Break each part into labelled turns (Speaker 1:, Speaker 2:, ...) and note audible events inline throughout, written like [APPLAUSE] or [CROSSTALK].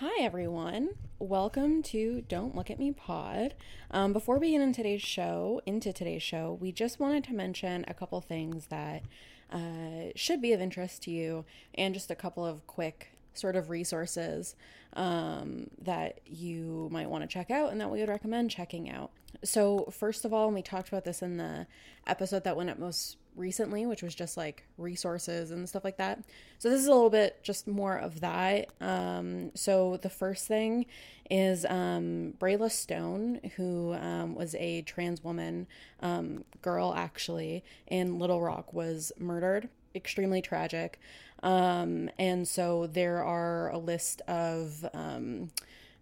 Speaker 1: Hi, everyone. Welcome to Don't Look at Me Pod. Um, before we get into today's show, into today's show, we just wanted to mention a couple things that uh, should be of interest to you, and just a couple of quick sort of resources um, that you might want to check out and that we would recommend checking out. So, first of all, and we talked about this in the episode that went up most recently, which was just like resources and stuff like that. So this is a little bit just more of that. Um, so the first thing is um, Brayla Stone, who um, was a trans woman um, girl actually in Little Rock, was murdered. Extremely tragic. Um, and so there are a list of um,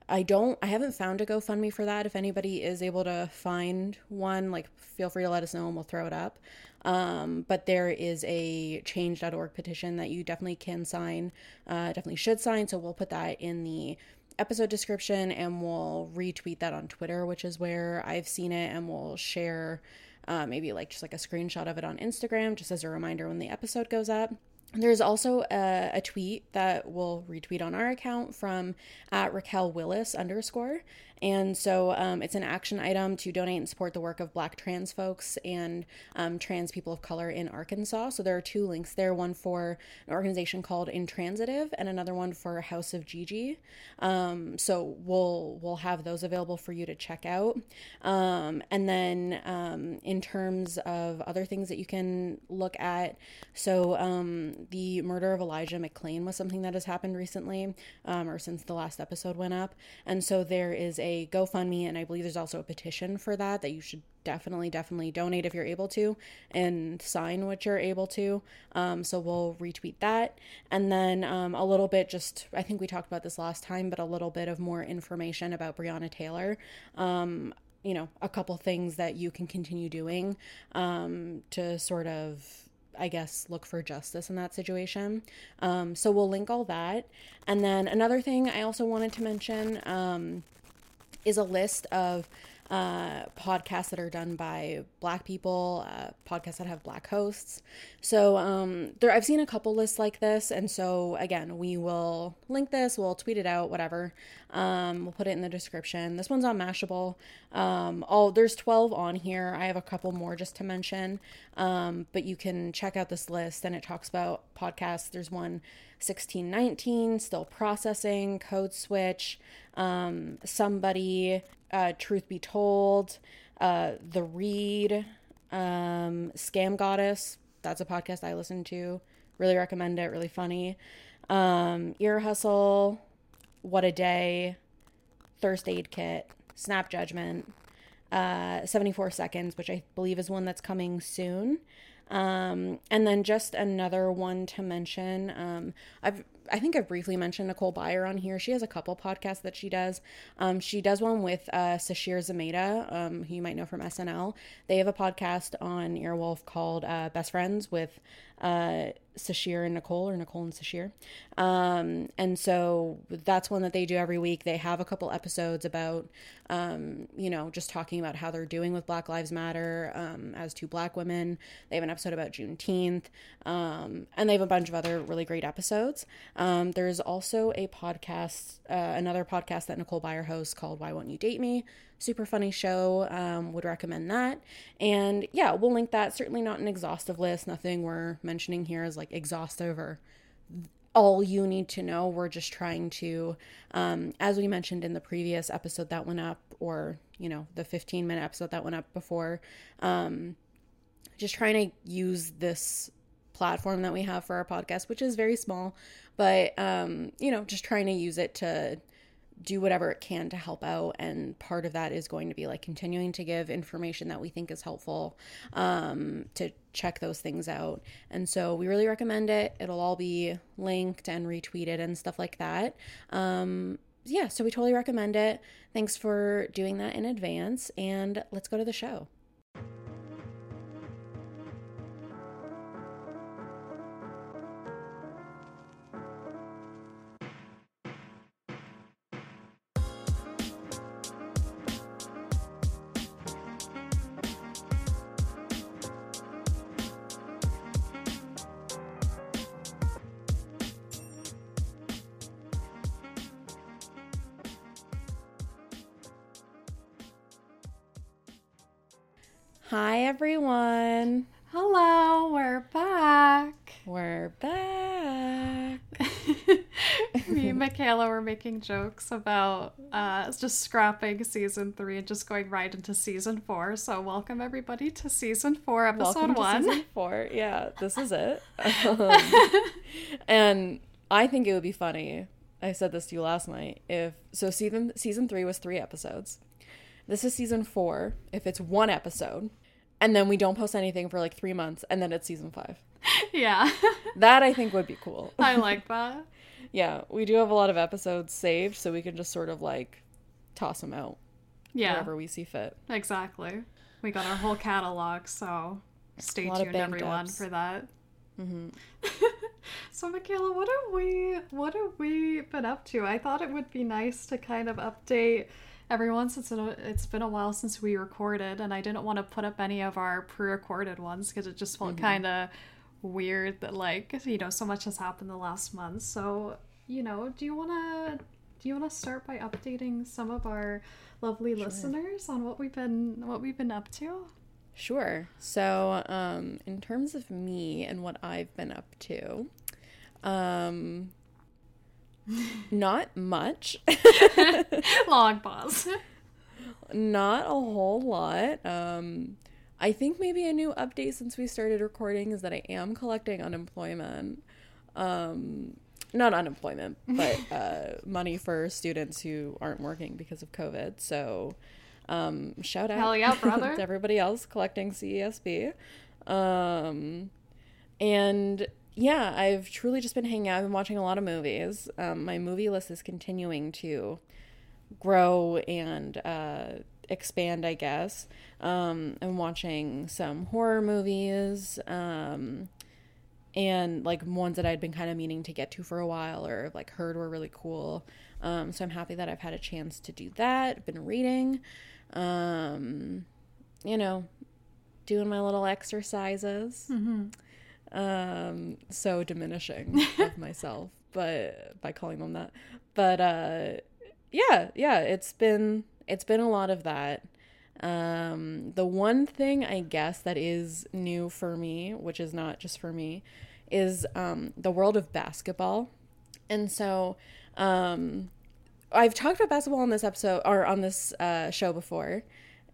Speaker 1: I don't, I haven't found a GoFundMe for that. If anybody is able to find one, like feel free to let us know and we'll throw it up. Um, but there is a change.org petition that you definitely can sign, uh, definitely should sign. So we'll put that in the episode description and we'll retweet that on Twitter, which is where I've seen it, and we'll share uh, maybe like just like a screenshot of it on Instagram, just as a reminder when the episode goes up. There's also a, a, tweet that we'll retweet on our account from at Raquel Willis underscore. And so um, it's an action item to donate and support the work of Black trans folks and um, trans people of color in Arkansas. So there are two links there one for an organization called Intransitive and another one for House of GG. Um, so we'll, we'll have those available for you to check out. Um, and then um, in terms of other things that you can look at, so um, the murder of Elijah McClain was something that has happened recently or since the last episode went up. And so there is a a GoFundMe, and I believe there's also a petition for that that you should definitely, definitely donate if you're able to and sign what you're able to. Um, so we'll retweet that. And then um, a little bit, just I think we talked about this last time, but a little bit of more information about Breonna Taylor. Um, you know, a couple things that you can continue doing um, to sort of I guess, look for justice in that situation. Um, so we'll link all that. And then another thing I also wanted to mention um, is a list of uh, podcasts that are done by black people, uh, podcasts that have black hosts. So um, there, I've seen a couple lists like this, and so again, we will link this, we'll tweet it out, whatever. Um, we'll put it in the description. This one's on Mashable. Um, all there's 12 on here. I have a couple more just to mention, um, but you can check out this list, and it talks about podcasts. There's one 1619, still processing, code switch, um, somebody uh, Truth Be Told, uh, The Read, um, Scam Goddess. That's a podcast I listen to. Really recommend it. Really funny. Um, Ear Hustle, What a Day, Thirst Aid Kit, Snap Judgment, uh, 74 Seconds, which I believe is one that's coming soon. Um, and then just another one to mention. Um, I've I think I've briefly mentioned Nicole Byer on here. She has a couple podcasts that she does. Um, she does one with uh, Sasheer Zamata, um, who you might know from SNL. They have a podcast on Earwolf called uh, Best Friends with uh, Sasheer and Nicole, or Nicole and Sasheer. Um, and so that's one that they do every week. They have a couple episodes about, um, you know, just talking about how they're doing with Black Lives Matter um, as two black women. They have an episode about Juneteenth, um, and they have a bunch of other really great episodes. Um, there's also a podcast, uh, another podcast that Nicole Byer hosts called Why Won't You Date Me? super funny show. Um, would recommend that. And yeah, we'll link that. Certainly not an exhaustive list. Nothing we're mentioning here is like exhaustive or all you need to know. We're just trying to, um, as we mentioned in the previous episode that went up, or you know, the 15 minute episode that went up before, um, just trying to use this platform that we have for our podcast, which is very small, but um, you know, just trying to use it to do whatever it can to help out and part of that is going to be like continuing to give information that we think is helpful um, to check those things out. And so we really recommend it. It'll all be linked and retweeted and stuff like that. Um, yeah so we totally recommend it. Thanks for doing that in advance and let's go to the show everyone.
Speaker 2: Hello, we're back.
Speaker 1: We're back. [LAUGHS]
Speaker 2: Me and Michaela were making jokes about uh, just scrapping season three and just going right into season four. So, welcome everybody to season four, episode
Speaker 1: Welcome
Speaker 2: one.
Speaker 1: season four. Yeah, this is it. [LAUGHS] Um, and I think it would be funny. I said this to you last night. If so, season season three was three episodes. This is season four. If it's one episode, and then we don't post anything for like three months, and then it's season five.
Speaker 2: yeah, [LAUGHS]
Speaker 1: That I think would be cool.
Speaker 2: I [LAUGHS] like that.
Speaker 1: Yeah, we do have a lot of episodes saved, so we can just sort of like toss them out
Speaker 2: Yeah,
Speaker 1: wherever we see fit.
Speaker 2: exactly. We got our whole catalog, so stay
Speaker 1: A lot of
Speaker 2: tuned, everyone,
Speaker 1: ups.
Speaker 2: for that.
Speaker 1: hmm [LAUGHS]
Speaker 2: So Michaela, what have we what have we been up to? I thought it would be nice to kind of update everyone since it- it's been a while since we recorded, and I didn't want to put up any of our pre-recorded ones because it just felt kind of weird that like you know so much has happened the last month. So you know, do you wanna do you wanna start by updating some of our lovely listeners on what we've been what we've been up to?
Speaker 1: Sure. So, um, in terms of me and what I've been up to, um, not much. [LAUGHS]
Speaker 2: Long pause.
Speaker 1: not a whole lot. Um, I think maybe a new update since we started recording is that I am collecting unemployment. Um, not unemployment, but [LAUGHS] uh, money for students who aren't working because of COVID. So, um, shout out
Speaker 2: Hell yeah, [LAUGHS] brother.
Speaker 1: to everybody else collecting CESB. Um, and yeah, I've truly just been hanging out. I've been watching a lot of movies. Um, my movie list is continuing to grow and uh, expand, I guess. Um, I'm watching some horror movies um, and like ones that I'd been kind of meaning to get to for a while or like heard were really cool. Um, so I'm happy that I've had a chance to do that. I've been reading, um, you know, doing my little exercises. Um, so diminishing [LAUGHS] of myself, but by calling them that. But uh, yeah, yeah, it's been it's been a lot of that. Um, the one thing I guess that is new for me, which is not just for me, is um, the world of basketball. And so, um, I've talked about basketball on this episode or on this uh, show before,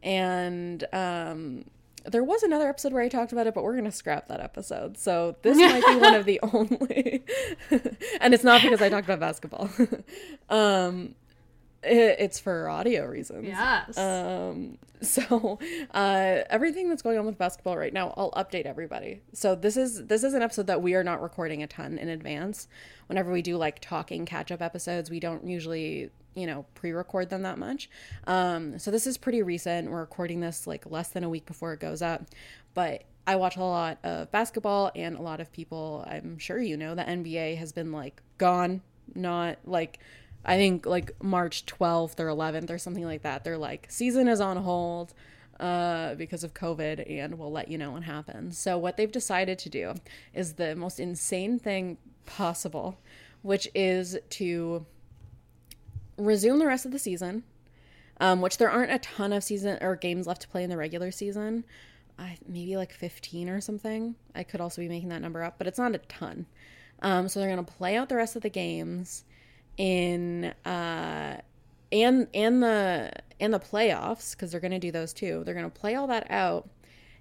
Speaker 1: and um, there was another episode where I talked about it, but we're gonna scrap that episode. So this might be one of the [LAUGHS] only, [LAUGHS] and it's not because I talked about basketball. [LAUGHS] um, it's for audio reasons.
Speaker 2: Yes.
Speaker 1: Um, [LAUGHS] so uh, everything that's going on with basketball right now, I'll update everybody. So this is this is an episode that we are not recording a ton in advance. Whenever we do like talking catch up episodes, we don't usually you know pre-record them that much. Um, so this is pretty recent. We're recording this like less than a week before it goes up, but. I watch a lot of basketball, and a lot of people, I'm sure you know, the NBA has been like gone, not like I think like March 12th or 11th or something like that. They're like, season is on hold uh, because of COVID, and we'll let you know what happens. So, what they've decided to do is the most insane thing possible, which is to resume the rest of the season, um, which there aren't a ton of season or games left to play in the regular season. I, maybe like 15 or something. I could also be making that number up, but it's not a ton. Um, so they're going to play out the rest of the games in uh and and the and the playoffs because they're going to do those too. They're going to play all that out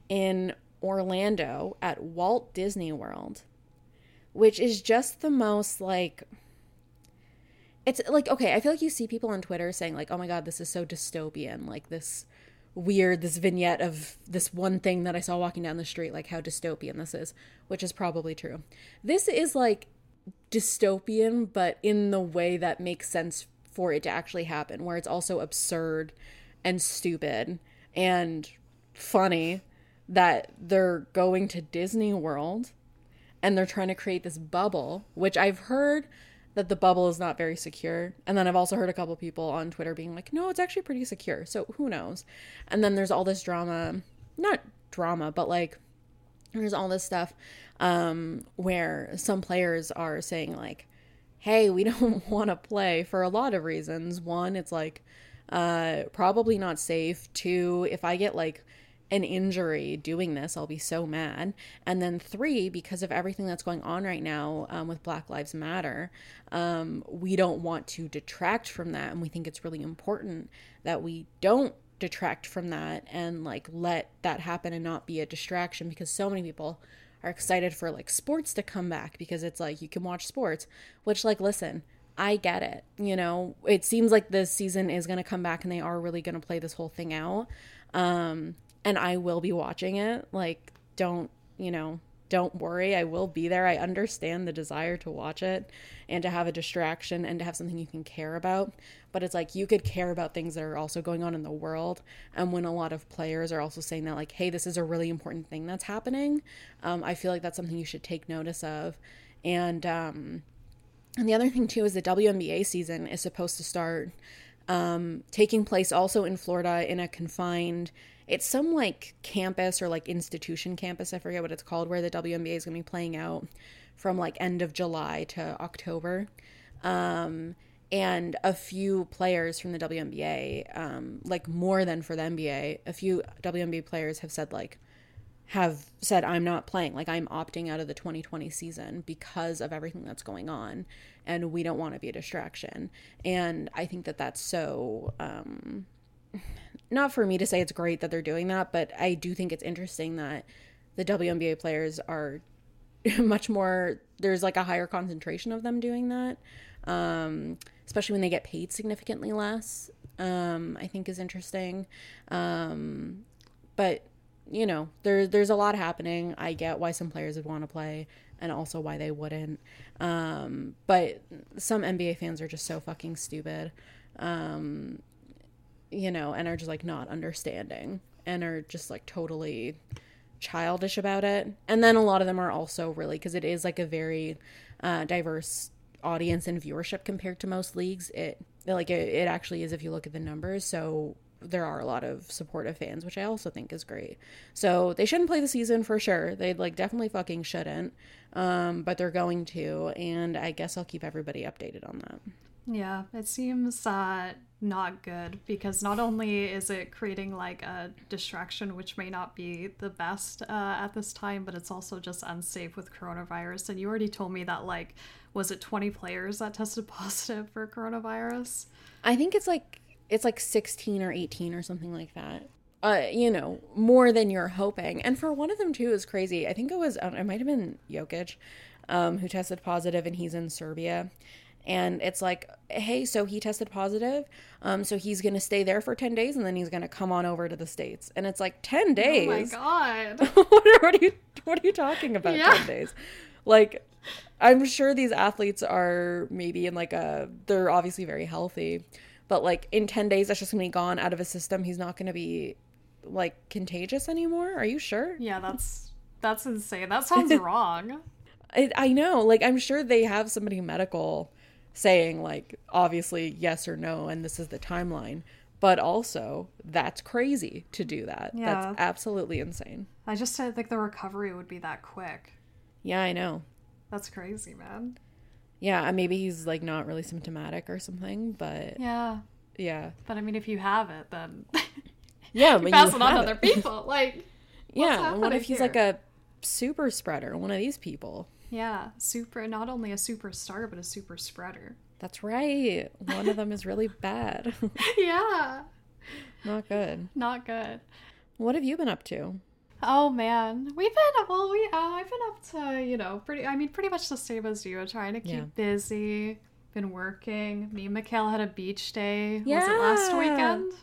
Speaker 1: in Orlando at Walt Disney World, which is just the most like it's like okay, I feel like you see people on Twitter saying like, "Oh my god, this is so dystopian." Like this weird this vignette of this one thing that I saw walking down the street, like how dystopian this is, which is probably true. This is like dystopian, but in the way that makes sense for it to actually happen, where it's also absurd and stupid and funny that they're going to Disney World and they're trying to create this bubble, which I've heard that the bubble is not very secure. And then I've also heard a couple people on Twitter being like, no, it's actually pretty secure. So who knows? And then there's all this drama, not drama, but like there's all this stuff um, where some players are saying like, hey, we [LAUGHS] don't want to play for a lot of reasons. One, it's like uh, probably not safe. Two, if I get like an injury doing this, I'll be so mad. And then three, because of everything that's going on right now um, with Black Lives Matter, um, we don't want to detract from that. And we think it's really important that we don't detract from that and like let that happen and not be a distraction because so many people are excited for like sports to come back because it's like you can watch sports, which, like, listen, I get it. You know, it seems like this season is going to come back and they are really going to play this whole thing out. Um, and I will be watching it. Like, don't, you know, don't worry. I will be there. I understand the desire to watch it and to have a distraction and to have something you can care about. But it's like you could care about things that are also going on in the world. And when a lot of players are also saying that, like, hey, this is a really important thing that's happening, um, I feel like that's something you should take notice of. And, um, and the other thing too is the WNBA season is supposed to start um, taking place also in Florida in a confined. It's some like campus or like institution campus. I forget what it's called, where the WNBA is going to be playing out from like end of July to October. Um, and a few players from the WNBA, um, like more than for the NBA, a few WNBA players have said like, have said I'm not playing, like I'm opting out of the 2020 season because of everything that's going on, and we don't want to be a distraction. And I think that that's so. Um, not for me to say it's great that they're doing that, but I do think it's interesting that the WNBA players are [LAUGHS] much more. There's like a higher concentration of them doing that, um, especially when they get paid significantly less. Um, I think is interesting, um, but you know, there there's a lot happening. I get why some players would want to play and also why they wouldn't. Um, but some NBA fans are just so fucking stupid. Um, you know, and are just like not understanding and are just like totally childish about it. And then a lot of them are also really because it is like a very uh, diverse audience and viewership compared to most leagues. It like it, it actually is if you look at the numbers. So there are a lot of supportive fans, which I also think is great. So they shouldn't play the season for sure. They like definitely fucking shouldn't. Um, but they're going to, and I guess I'll keep everybody updated on that.
Speaker 2: Yeah, it seems uh, not good because not only is it creating like a distraction, which may not be the best uh, at this time, but it's also just unsafe with coronavirus. And you already told me that like was it 20 players that tested [LAUGHS] positive for coronavirus?
Speaker 1: I think it's like it's like 16 or 18 or something like that. Uh, you know, more than you're hoping. And for one of them too is crazy. I think it was um, it might have been Jokic, um, who tested positive, and he's in Serbia. And it's like, hey, so he tested positive, um, so he's gonna stay there for ten days, and then he's gonna come on over to the states. And it's like ten days. Oh my
Speaker 2: god! [LAUGHS]
Speaker 1: what, are, what are you What are you talking about? Yeah. Ten days? Like, I'm sure these athletes are maybe in like a. They're obviously very healthy but like in 10 days that's just gonna be gone out of his system he's not gonna be like contagious anymore are you sure
Speaker 2: yeah that's that's insane that [LAUGHS] sounds wrong
Speaker 1: I, I know like i'm sure they have somebody medical saying like obviously yes or no and this is the timeline but also that's crazy to do that yeah. that's absolutely insane
Speaker 2: i just didn't think the recovery would be that quick
Speaker 1: yeah i know
Speaker 2: that's crazy man
Speaker 1: yeah, maybe he's like not really symptomatic or something, but
Speaker 2: yeah,
Speaker 1: yeah.
Speaker 2: But I mean, if you have it, then [LAUGHS]
Speaker 1: yeah, [LAUGHS]
Speaker 2: you pass you it on to other people. Like, [LAUGHS]
Speaker 1: yeah. What if he's here? like a super spreader? One of these people.
Speaker 2: Yeah, super. Not only a superstar, but a super spreader.
Speaker 1: That's right. One of them is really bad. [LAUGHS] [LAUGHS]
Speaker 2: yeah.
Speaker 1: Not good.
Speaker 2: Not good.
Speaker 1: What have you been up to?
Speaker 2: Oh man, we've been well. We uh, I've been up to you know pretty. I mean, pretty much the same as you. Trying to keep yeah. busy. Been working. Me and Michaela had a beach day. Yeah. Was it last weekend?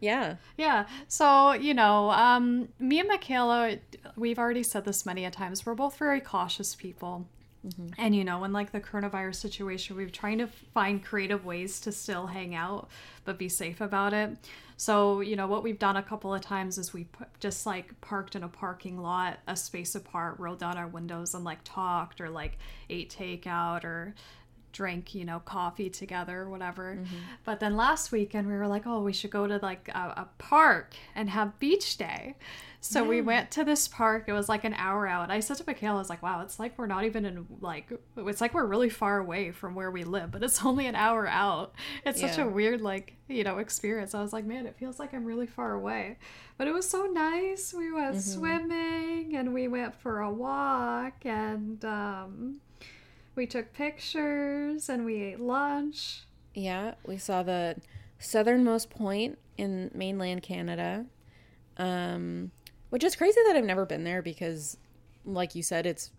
Speaker 1: Yeah.
Speaker 2: Yeah. So, you know, um, me and Michaela, we've already said this many a times, we're both very cautious people. Mm-hmm. And, you know, in like the coronavirus situation, we've trying to find creative ways to still hang out, but be safe about it. So, you know, what we've done a couple of times is we just like parked in a parking lot, a space apart, rolled down our windows and like talked or like ate takeout or drink, you know, coffee together whatever. Mm-hmm. But then last weekend we were like, oh, we should go to like a, a park and have beach day. So yeah. we went to this park. It was like an hour out. I said to Michaela, I was like, wow, it's like we're not even in like, it's like we're really far away from where we live, but it's [LAUGHS] only an hour out. It's yeah. such a weird, like, you know, experience. I was like, man, it feels like I'm really far away. But it was so nice. We went mm-hmm. swimming and we went for a walk and um, we took pictures and we ate lunch.
Speaker 1: Yeah, we saw the southernmost point in mainland Canada. Um, which is crazy that I've never been there because, like you said, it's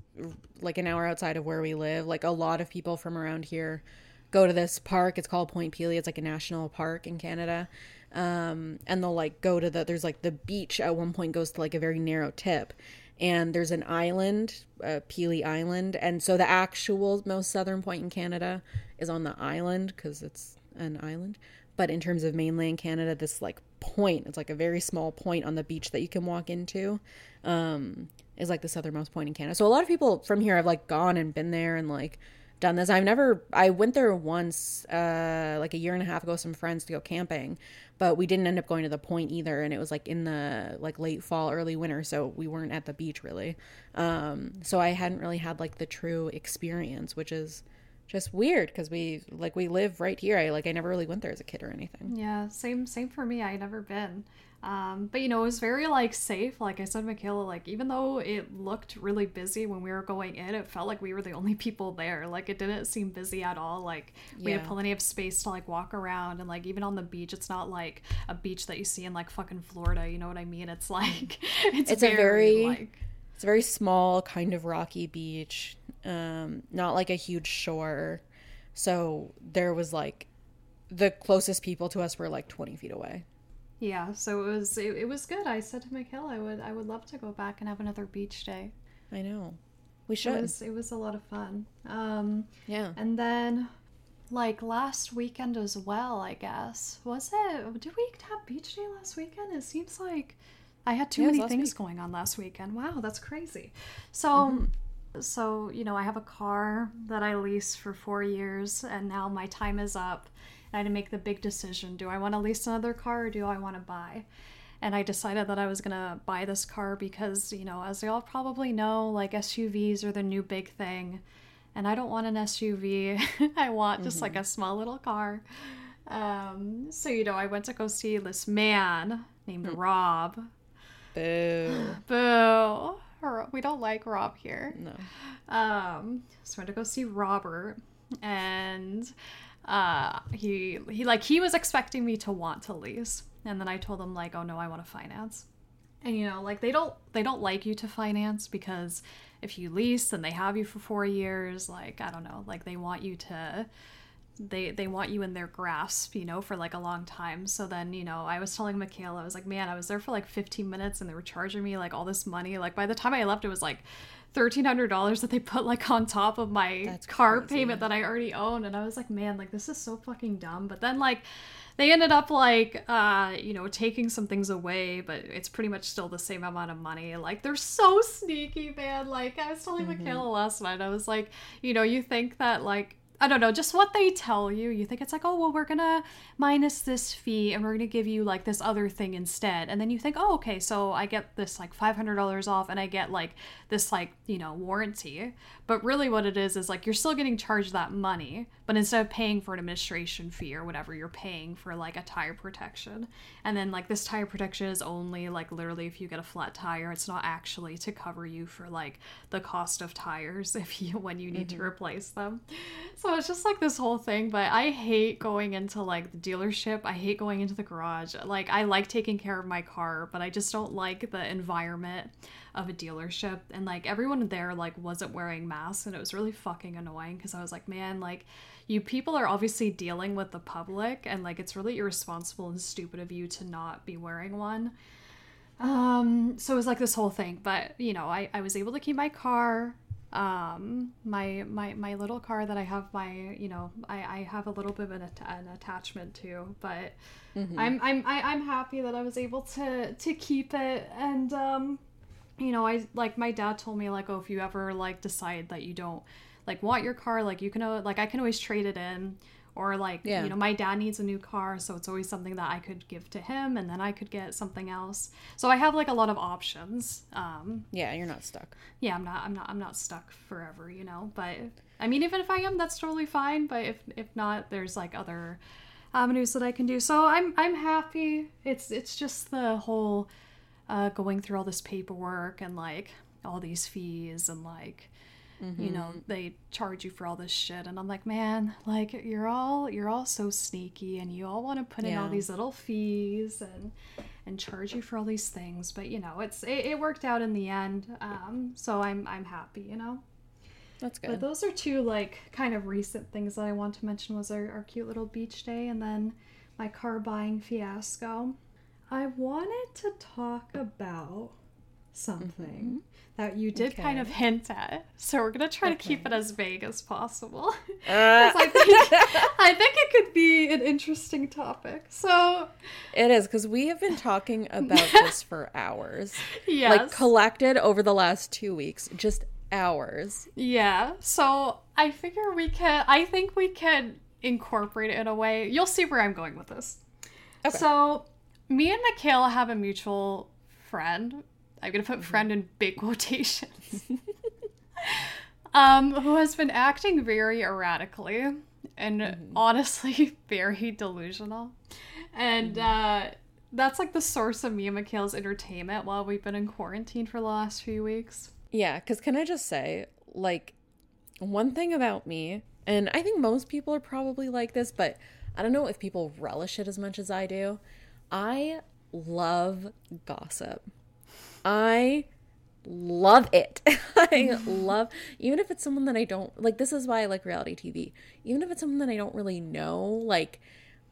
Speaker 1: like an hour outside of where we live. Like a lot of people from around here go to this park. It's called Point Pelee. It's like a national park in Canada. Um, and they'll like go to the, there's like the beach at one point goes to like a very narrow tip. And there's an island, uh, Pelee Island. And so the actual most southern point in Canada is on the island because it's an island. But in terms of mainland Canada, this like point, it's like a very small point on the beach that you can walk into, um, is like the southernmost point in Canada. So a lot of people from here have like gone and been there and like done this. I've never, I went there once, uh, like a year and a half ago, with some friends to go camping, but we didn't end up going to the point either. And it was like in the like late fall, early winter. So we weren't at the beach really. Um, so I hadn't really had like the true experience, which is, just weird because we like we live right here. I like I never really went there as a kid or anything.
Speaker 2: Yeah, same same for me. I never been. Um, but you know, it was very like safe. Like I said, Michaela, like even though it looked really busy when we were going in, it felt like we were the only [LAUGHS] people there. Like it didn't seem busy at all. Like we yeah. had plenty of space to like walk around and like even on the beach, it's not like a beach that you see in like fucking Florida. You know what I mean? It's [LAUGHS] like
Speaker 1: it's, it's very, a very like it's a very small kind of rocky beach um, not like a huge shore. So there was like the closest people to us were like 20 feet away.
Speaker 2: Yeah, so it was it, it was good. I said to Michaela, I would I would love to go back and have another beach day.
Speaker 1: I know. We should.
Speaker 2: It was, it was a lot of fun. Um,
Speaker 1: yeah.
Speaker 2: And then like last weekend as well, I guess. Was it? Did we have beach day last weekend? It seems like I had too yeah, many things week. going on last weekend. Wow, that's crazy. So mm-hmm so you know i have a car that i lease for four years and now my time is up and i had to make the big decision do i want to lease another car or do i want to buy and i decided that i was going to buy this car because you know as y'all probably know like suvs are the new big thing and i don't want an suv [LAUGHS] i want just mm-hmm. like a small little car um, so you know i went to go see this man named mm. rob
Speaker 1: boo [GASPS]
Speaker 2: boo we don't like Rob here.
Speaker 1: No.
Speaker 2: Um, so I went to go see Robert, and uh, he he like he was expecting me to want to lease, and then I told him like, oh no, I want to finance. And you know, like they don't they don't like you to finance because if you lease and they have you for four years, like I don't know, like they want you to they they want you in their grasp, you know, for like a long time. So then, you know, I was telling Michaela, I was like, man, I was there for like 15 minutes and they were charging me like all this money. Like by the time I left, it was like thirteen hundred dollars that they put like on top of my That's car crazy. payment that I already own. And I was like, man, like this is so fucking dumb. But then like they ended up like uh you know taking some things away but it's pretty much still the same amount of money like they're so sneaky man like i was telling mm-hmm. michaela last night i was like you know you think that like I don't know, just what they tell you. You think it's like, oh, well, we're gonna minus this fee and we're gonna give you like this other thing instead. And then you think, oh, okay, so I get this like $500 off and I get like this like, you know, warranty. But really what it is is like you're still getting charged that money, but instead of paying for an administration fee or whatever, you're paying for like a tire protection. And then like this tire protection is only like literally if you get a flat tire, it's not actually to cover you for like the cost of tires [LAUGHS] if you when you need mm-hmm. to replace them. So it's just like this whole thing, but I hate going into like the dealership. I hate going into the garage. Like I like taking care of my car, but I just don't like the environment of a dealership and like everyone there like wasn't wearing masks and it was really fucking annoying because I was like, man, like you people are obviously dealing with the public and like it's really irresponsible and stupid of you to not be wearing one. Um, so it was like this whole thing, but you know, I, I was able to keep my car um my my my little car that i have my you know i i have a little bit of an, an attachment to but mm-hmm. i'm i'm I, am i am happy that i was able to to keep it and um you know, I like my dad told me like, oh, if you ever like decide that you don't like want your car, like you can like I can always trade it in. Or like
Speaker 1: Yeah.
Speaker 2: you know, my dad needs a new car, so it's always something that I could give to him, and then I could get something else. So I have like a lot of options. Um,
Speaker 1: Yeah, you're not stuck.
Speaker 2: yeah i'm not i'm not i'm not stuck forever you know but i mean even if i am that's totally fine but if if not there's like other avenues that i can do so i'm i'm happy it's it's just the whole uh going through all this paperwork and like all these fees and like you know they charge you for all this shit. And i'm like man like you're all you're all so sneaky and you all want to put in all these little fees and and charge you for all these things. But you know it's it, it worked out in the end um so i'm i'm happy you know?
Speaker 1: That's
Speaker 2: but
Speaker 1: good.
Speaker 2: those are two like kind of recent things that i want to mention was our, our cute little beach day and then my car buying fiasco i wanted to talk about something that you did kind of
Speaker 1: Mm-hmm.
Speaker 2: Hint at so we're gonna try to keep it as vague as possible [LAUGHS]
Speaker 1: Uh,
Speaker 2: 'Cause I think, [LAUGHS] I think it could be an interesting topic so
Speaker 1: it is because we have been talking about [LAUGHS] this for hours.
Speaker 2: yes
Speaker 1: Like collected over the last two weeks, just hours.
Speaker 2: Yeah. So I figure we can I think we can incorporate it in a way. You'll see where I'm going with this.
Speaker 1: Okay.
Speaker 2: So me and Michaela have a mutual friend. I'm gonna put friend in big quotations. [LAUGHS] um, who has been acting very erratically and honestly [LAUGHS] very delusional. And uh that's like the source of me and Michaela's entertainment while we've been in quarantine for the last few weeks.
Speaker 1: Yeah, because can I just say, like, one thing about me, and I think most people are probably like this, but I don't know if people relish it as much as I do. I love gossip. I love it. [LAUGHS] I love, even if it's someone that I don't, like, this is why I like reality TV. Even if it's someone that I don't really know, like,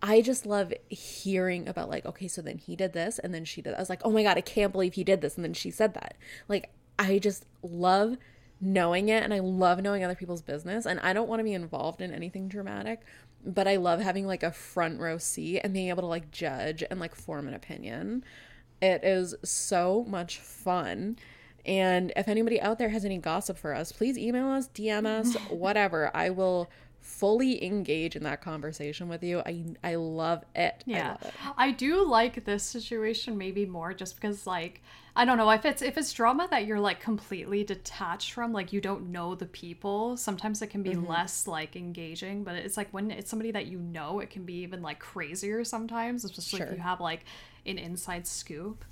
Speaker 1: I just love hearing about like, okay, so then he did this and then she did. That. I was like, oh my god, I can't believe he did this and then she said that. Like, I just love knowing it and I love knowing other people's business and I don't want to be involved in anything dramatic, but I love having like a front row seat and being able to like judge and like form an opinion. It is so much fun. And if anybody out there has any gossip for us, please email us, DM us, [LAUGHS] whatever. I will fully engage in that conversation with you. I I love it. I
Speaker 2: Yeah.
Speaker 1: love it.
Speaker 2: I do like this situation maybe more just because like I don't know if it's if it's drama that you're like completely detached from like you don't know the people sometimes it can be
Speaker 1: Mm-hmm.
Speaker 2: less like engaging but it's like when it's somebody that you know it can be even like crazier sometimes especially if you have like an inside scoop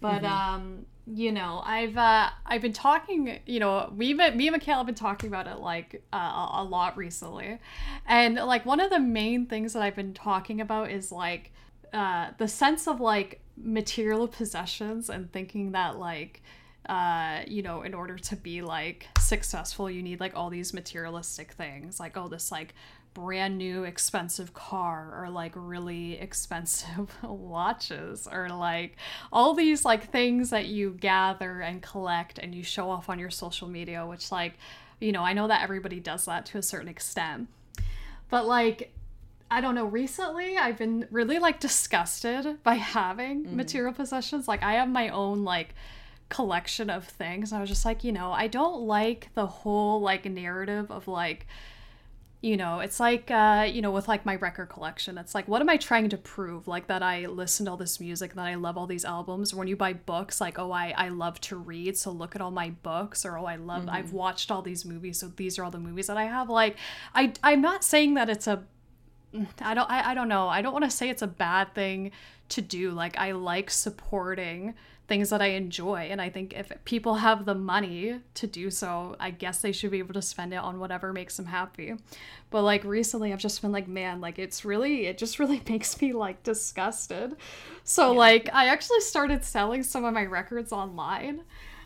Speaker 2: but
Speaker 1: Mm-hmm.
Speaker 2: um you know i've uh i've been talking you know we me and Michaela have been talking about it like uh, a lot recently. And like one of the main things that i've been talking about is like uh the sense of like material possessions and thinking that like uh you know in order to be like successful you need like all these materialistic things like oh this like brand new expensive car or like really expensive [LAUGHS] watches or like all these like things that you gather and collect and you show off on your social media which like you know I know that everybody does that to a certain extent but like I don't know, recently I've been really like disgusted by having mm-hmm. material possessions. Like I have my own like collection of things. I was just like, you know, I don't like the whole like narrative of like you know, it's like uh, you know, with like my record collection, it's like what am I trying to prove? Like that I listen to all this music, that I love all these albums. When you buy books, like, oh I, I love to read, so look at all my books, or oh I love I've watched all these movies, so these are all the movies that I have. Like I I'm not saying that it's a I don't I, I don't know. I don't want to say it's a bad thing to do. Like I like supporting things that I enjoy and I think if people have the money to do so, I guess they should be able to spend it on whatever makes them happy. But like recently I've just been like, man, like it's really it just really [LAUGHS] makes me like disgusted. So like I actually started selling some of my records online.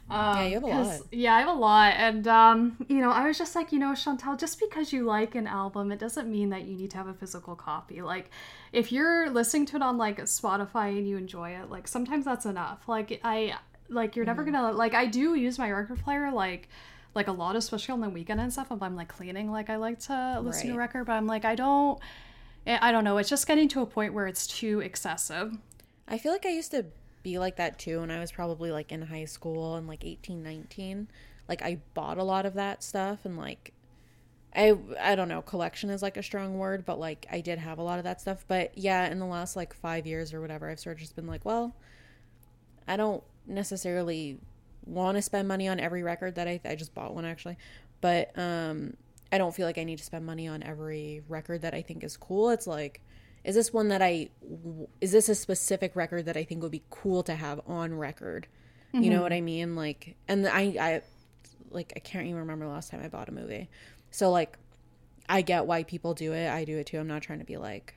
Speaker 2: Um,
Speaker 1: Yeah, you have a
Speaker 2: 'cause-
Speaker 1: lot.
Speaker 2: Yeah, I have a lot. And, um, you know, I was just like, you know, Chantal, just because you like an album, it doesn't mean that you need to have a physical copy. Like, if you're listening to it on, like, Spotify and you enjoy it, like, sometimes that's enough. Like, I, like, you're never gonna, like, I do use my record player, like, like a lot, especially on the weekend and stuff. If I'm like cleaning, like I like to listen to a record, but I'm like, I don't, I I don't know. It's just getting to a point where it's too excessive.
Speaker 1: I feel like I used to be like that too when I was probably like in high school and like 18, 19. Like I bought a lot of that stuff and like I I don't know, collection is like a strong word, but like I did have a lot of that stuff. But yeah, in the last like five years or whatever, I've sort of just been like, well, I don't necessarily want to spend money on every record that I I just bought one actually, but um I don't feel like I need to spend money on every record that I think is cool. It's like is this one that I is this a specific record that I think would be cool to have on record? Mm-hmm. You know what I mean? Like and I I like I can't even remember the last time I bought a movie. So like I get why people do it. I do it too. I'm not trying to be like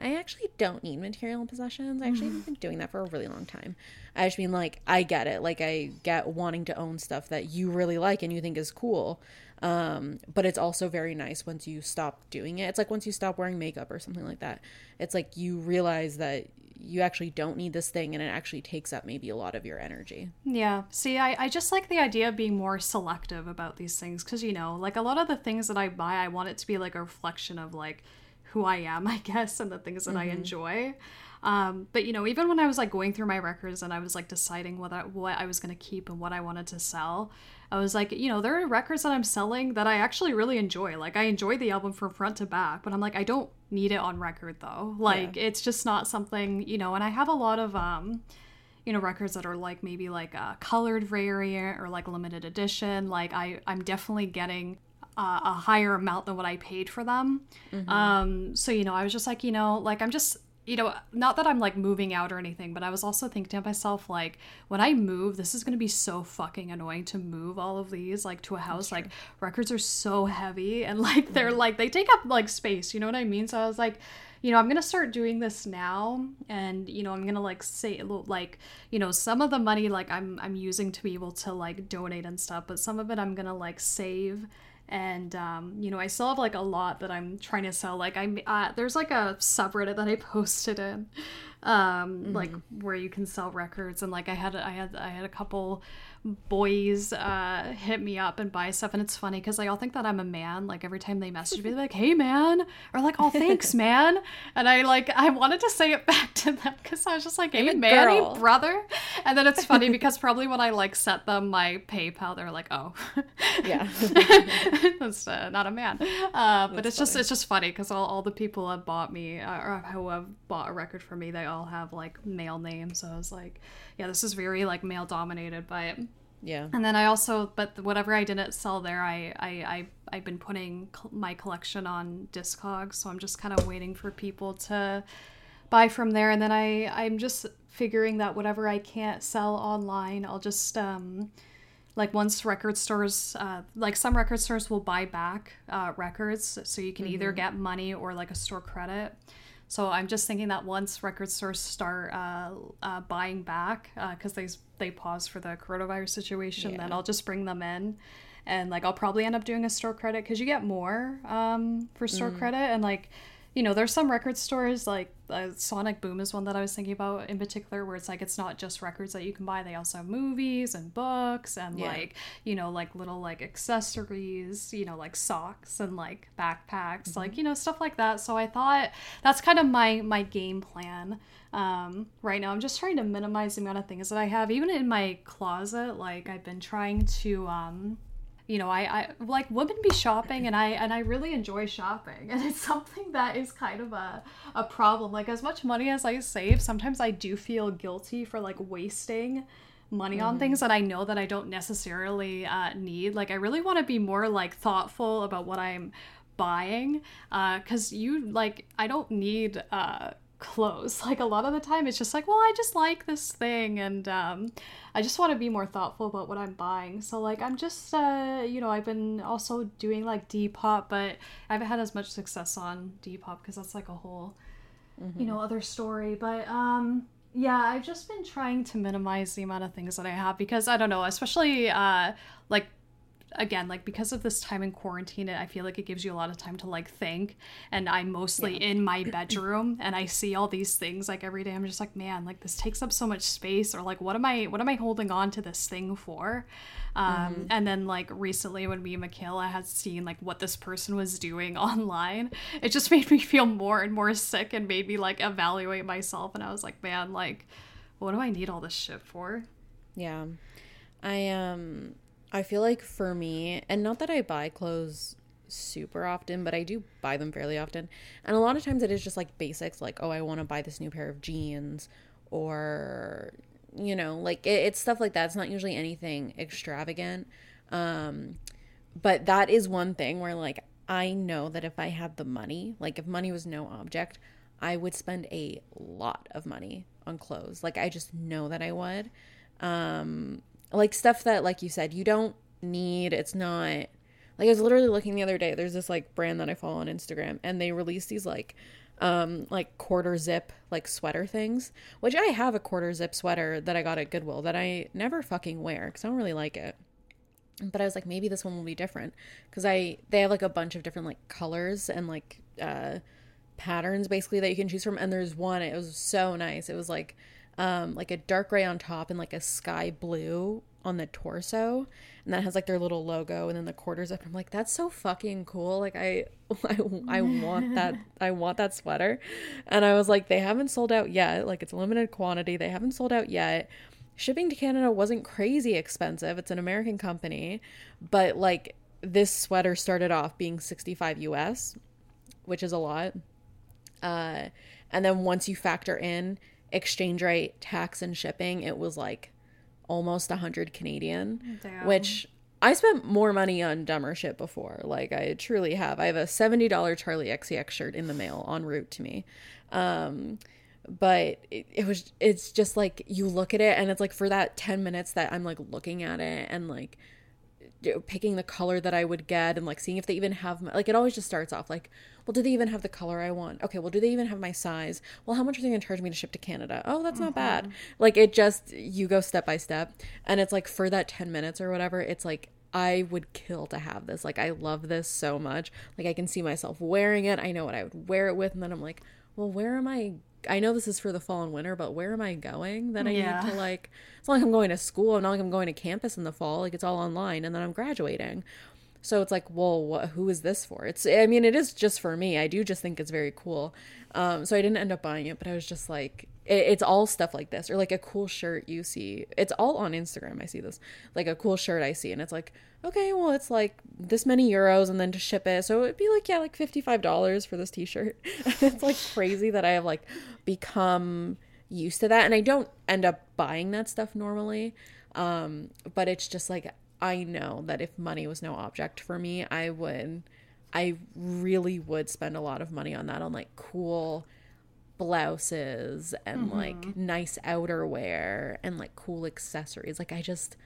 Speaker 1: I actually don't need material possessions. I actually have been doing that for a really long time. I just mean like I get it. Like I get wanting to own stuff that you really like and you think is cool. Um, but it's also very nice once you stop doing it. It's like once you stop wearing makeup or something like that. It's like you realize that you actually don't need this thing and it actually takes up maybe a lot of your energy.
Speaker 2: Yeah. See, I, I just like the idea of being more selective about these things because, you know, like a lot of the things that I buy, I want it to be like a reflection of like who I am, [LAUGHS] I guess, and the things that mm-hmm. I enjoy. Um, but you know, even when I was like going through my records and I was like deciding what I, what I was gonna keep and what I wanted to sell, I was like, you know, there are records that I'm selling that I actually really enjoy. Like I enjoy the album from front to back, but I'm like, I don't need it on record though. Like yeah. it's just not something, you know, and I have a lot of um you know records that are like maybe like a colored variant or like limited edition like i i'm definitely getting uh, a higher amount than what i paid for them mm-hmm. um so you know i was just like you know like i'm just you know, not that I'm like moving out or anything, but I was also thinking to myself, like, when I move, this is going to be so fucking annoying to move all of these, like, to a house. Like, records are so heavy and, [LAUGHS] like, they're like, they take up, like, space. You know what I mean? So I was like, you know, I'm gonna start doing this now, and you know, I'm gonna like say like, you know, some of the money like I'm I'm using to be able to like donate and stuff, but some of it I'm gonna like save and um, you know i still have like a lot that i'm trying to sell. Like i'm uh, there's like a subreddit that i [LAUGHS] posted in um, mm-hmm. like where you can sell records. And like i had i had i had a couple boys uh, hit me up and buy stuff. And it's funny because like i'll think that i'm a man like every time they message me they're like hey man or like oh thanks [LAUGHS] man. And i like i wanted to say it back to them because i was just like hey, hey man hey brother. And then it's funny because probably when i like set them my paypal they're like oh. Yeah. [LAUGHS] That's uh, not a man. Uh, but it's funny. just it's just funny because all, all the people have bought me uh, or who have bought a record for me they all have like male names. So i was like yeah, this is very like male dominated, but
Speaker 1: yeah.
Speaker 2: And then I also, but whatever I didn't sell there, I I, I I've been putting my collection on Discogs, so I'm just kind of waiting for people to buy from there, and then I I'm just figuring that whatever I can't sell online, I'll just um like once record stores uh, like some record stores will buy back uh, records. So you can mm-hmm. either get money or like a store credit so I'm just thinking that once record stores start uh, uh, buying back, because uh, they they pause for the coronavirus situation, yeah. then I'll just bring them in, and like I'll probably end up doing a store credit because you get more um, for store mm. credit, and like you know, there's some record stores like uh, Sonic Boom is one that I was thinking about in particular, where it's like it's not just records that you can buy; they also have movies and books and yeah. like you know, like little like accessories, you know, like socks and like backpacks, mm-hmm. like you know, stuff like that. So I thought that's kind of my my game plan um, right now. I'm just trying to minimize the amount of things that I have, even in my closet. Like I've been trying to. Um, you know I, I like women be shopping and i and i really enjoy shopping. [LAUGHS] And it's something that is kind of a, a problem. Like as much money as i save sometimes i do feel guilty for like wasting money mm-hmm. on things that i know that i don't necessarily uh, need. Like i really want to be more like thoughtful about what i'm buying because uh, you like i don't need uh clothes. [LAUGHS] Like a lot of the time, it's just like, well, I just like this thing, and um, I just want to be more thoughtful about what I'm buying. So like, I'm just, uh, you know, I've been also doing like Depop, but I haven't had as much success on Depop because that's like a whole, mm-hmm. you know, other story. But um, yeah, I've just been trying to minimize the amount of things that I have because I don't know, especially uh, like again like because of this time in quarantine i feel like it gives you a lot of time to like think. And i'm mostly yeah. in my [CLEARS THROAT] bedroom and i see all these things like every day. I'm just like man like this takes up so much space or like what am i what am i holding on to this thing for? Um, mm-hmm. and then like recently when me and Michaela had seen like what this person was doing [LAUGHS] online it just made me feel more and more sick and made me like evaluate myself. And i was like man like what do i need all this shit for?
Speaker 1: Yeah. I um I feel like for me, and not that I buy clothes super often, but I do buy them fairly often. And a lot of times it is just like basics, like, oh, I want to buy this new pair of jeans, or, you know, like it, it's stuff like that. It's not usually anything extravagant. Um, but that is one thing where, like, I know that if I had the money, like, if money was no object, I would spend a lot of money on clothes. Like, I just know that I would. Um, like, stuff that, like you said, you don't need, it's not like I was literally looking the other day. There's this like brand that I follow on Instagram, and they release these like um like quarter zip like sweater things, which I have a quarter zip sweater that I got at Goodwill that I never fucking wear because I don't really like it. But I was like, maybe this one will be different because I they have like a bunch of different like colors and like uh patterns basically that you can choose from. And there's one it was so nice. It was like um like a dark gray on top and like a sky blue on the torso. And that has like their little logo and then the quarters up. I'm like that's so fucking cool. Like i [LAUGHS] i, I want that i want that sweater. And i was like they haven't sold out yet. Like it's a limited quantity. They haven't sold out yet. Shipping to canada wasn't crazy expensive. It's an american company. But like this sweater started off being 65 us which is a lot. Uh and then once you factor in exchange rate tax and shipping it was like almost 100 Canadian, Damn. which I spent more money on dumber shit before. Like I truly have. I have a $70 Charli XCX shirt in the mail en route to me. Um, but it, it was it's just like you look at it and it's like for that 10 minutes that I'm like looking at it and like picking the color that I would get and like seeing if they even have my, like it always just starts off like well do they even have the color I want? Okay well do they even have my size? Well how much are they going to charge me to ship to Canada? Oh that's mm-hmm. not bad. Like it just you go step by step. And it's like for that 10 minutes or whatever it's like I would kill to have this. Like I love this so much. Like I can see myself wearing it. I know what I would wear it with. And then I'm like well where am I I know this is for the fall and winter, but where am I going that I yeah. need to like? It's not like I'm going to school. I'm not like I'm going to campus in the fall. Like it's all online, and then I'm graduating. So it's like, well, what, who is this for? It's, I mean, it is just for me. I do just think it's very cool. Um, so I didn't end up buying it, but I was just like, it's all stuff like this, or like a cool shirt you see. It's all on Instagram. I see this, like a cool shirt I see, and it's like, okay, well, it's like this many euros, and then to ship it, so it'd be like, yeah, like fifty five dollars for this T-shirt. [LAUGHS] it's like crazy that I have like become used to that, and I don't end up buying that stuff normally. Um, but it's just like I know that if money was no object for me, I would, I really would spend a lot of money on that on like cool blouses and mm-hmm. like nice outerwear and like cool accessories. Like I just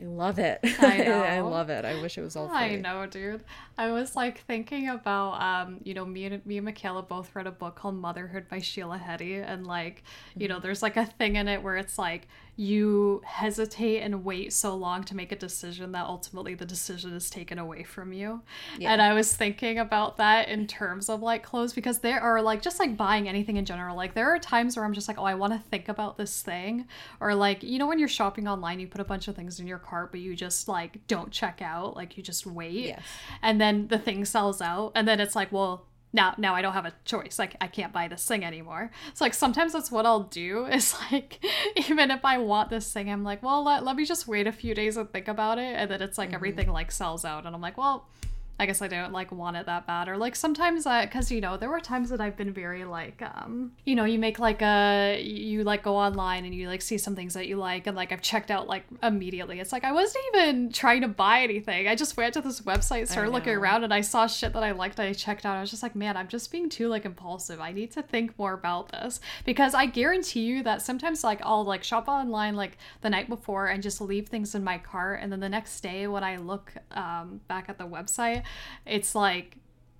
Speaker 1: I love it. I [LAUGHS] know. I love it. I wish it was all free.
Speaker 2: I know, dude. I was like thinking about um, you know, me and me and Michaela both read a book called Motherhood by Sheila Heti and like, you know, mm-hmm. there's like a thing in it where it's like you hesitate and wait so long to make a decision that ultimately the decision is taken away from you. Yeah. And I was thinking about that in terms of like clothes because there are like just like buying anything in general. Like there are times where I'm just like, oh, I want to think about this thing. Or like, you know, when you're shopping online, you put a bunch of things in your cart, but you just like don't check out. Like you just wait. Yes. And then the thing sells out. And then it's like, well, now now I don't have a choice. Like I can't buy this thing anymore. So like sometimes that's what I'll do [LAUGHS] is like even if I want this thing, I'm like, well let, let me just wait a few days and think about it. And then it's like mm-hmm. everything like sells out and I'm like, well, I guess I don't like want it that bad. Or like sometimes I, cause you know, there were times that I've been very like, um, you know, you make like a, you like go online and you like see some things that you like. And like I've checked out like immediately. It's like I wasn't even trying to buy anything. I just went to this website, started looking around and I saw shit that I liked. I checked out. I was just like, man, I'm just being too like impulsive. I need to think more about this because I guarantee you that sometimes like I'll like shop online like the night before and just leave things in my cart. And then the next day when I look um, back at the website, it's like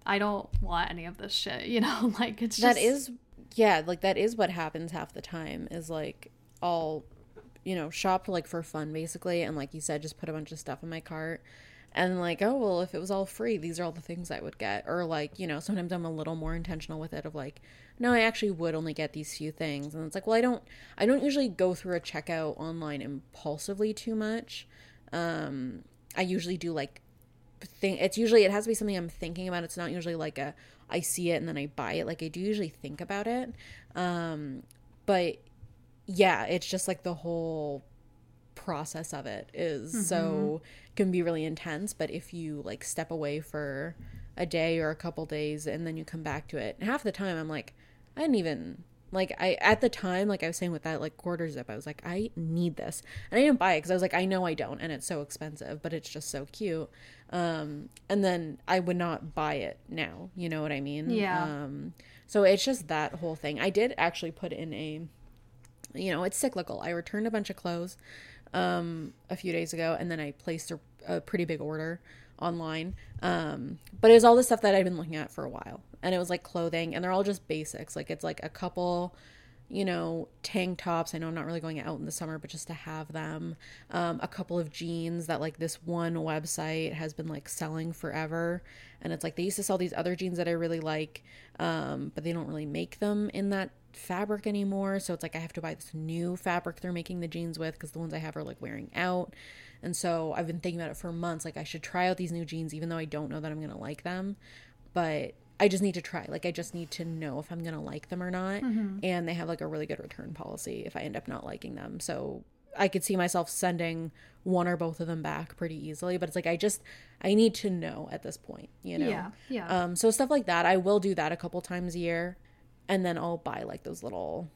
Speaker 2: I don't want any of this shit, you know? [LAUGHS] like it's
Speaker 1: just That is yeah, like that is what happens half the time is like I'll you know, shop like for fun basically and like you said just put a bunch of stuff in my cart. And like oh well if it was all free these are all the things i would get. Or like you know sometimes i'm a little more intentional with it of like no i actually would only get these few things. And it's like well i don't i don't usually go through a checkout online impulsively too much. Um i usually do like think it's usually it has to be something I'm thinking about. It's not usually like a I see it and then I buy it. Like I do usually think about it. Um but yeah, it's just like the whole process of it is mm-hmm. so can be really intense, but if you like step away for a day or a couple days and then you come back to it. And half the time I'm like, I didn't even like I at the time like I was saying with that like quarter zip I was like I need this. And I didn't buy it because I was like I know I don't and it's so expensive but it's just so cute. Um and then I would not buy it now you know what I mean?
Speaker 2: Yeah.
Speaker 1: um so it's just that whole thing. I did actually put in a you know it's cyclical. I returned a bunch of clothes um a few days ago and then I placed a, a pretty big order online. Um but it was all the stuff that I'd been looking at for a while and it was like clothing and they're all just basics. Like it's like a couple you know tank tops. I know i'm not really going out in the summer but just to have them. Um, a couple of jeans that like this one website has been like selling forever. And it's like they used to sell these other jeans that i really like um, but they don't really make them in that fabric anymore. So it's like i have to buy this new fabric they're making the jeans with because the ones i have are like wearing out. And so i've been thinking about it for months. Like i should try out these new jeans even though i don't know that i'm gonna like them. But I just need to try. Like I just need to know if I'm gonna like them or not. And they have like a really good return policy if I end up not liking them. So I could see myself sending one or both of them back pretty easily. But it's like I just I need to know at this point, you know.
Speaker 2: Yeah, yeah.
Speaker 1: Um. So stuff like that, I will do that a couple times a year, and then I'll buy like those little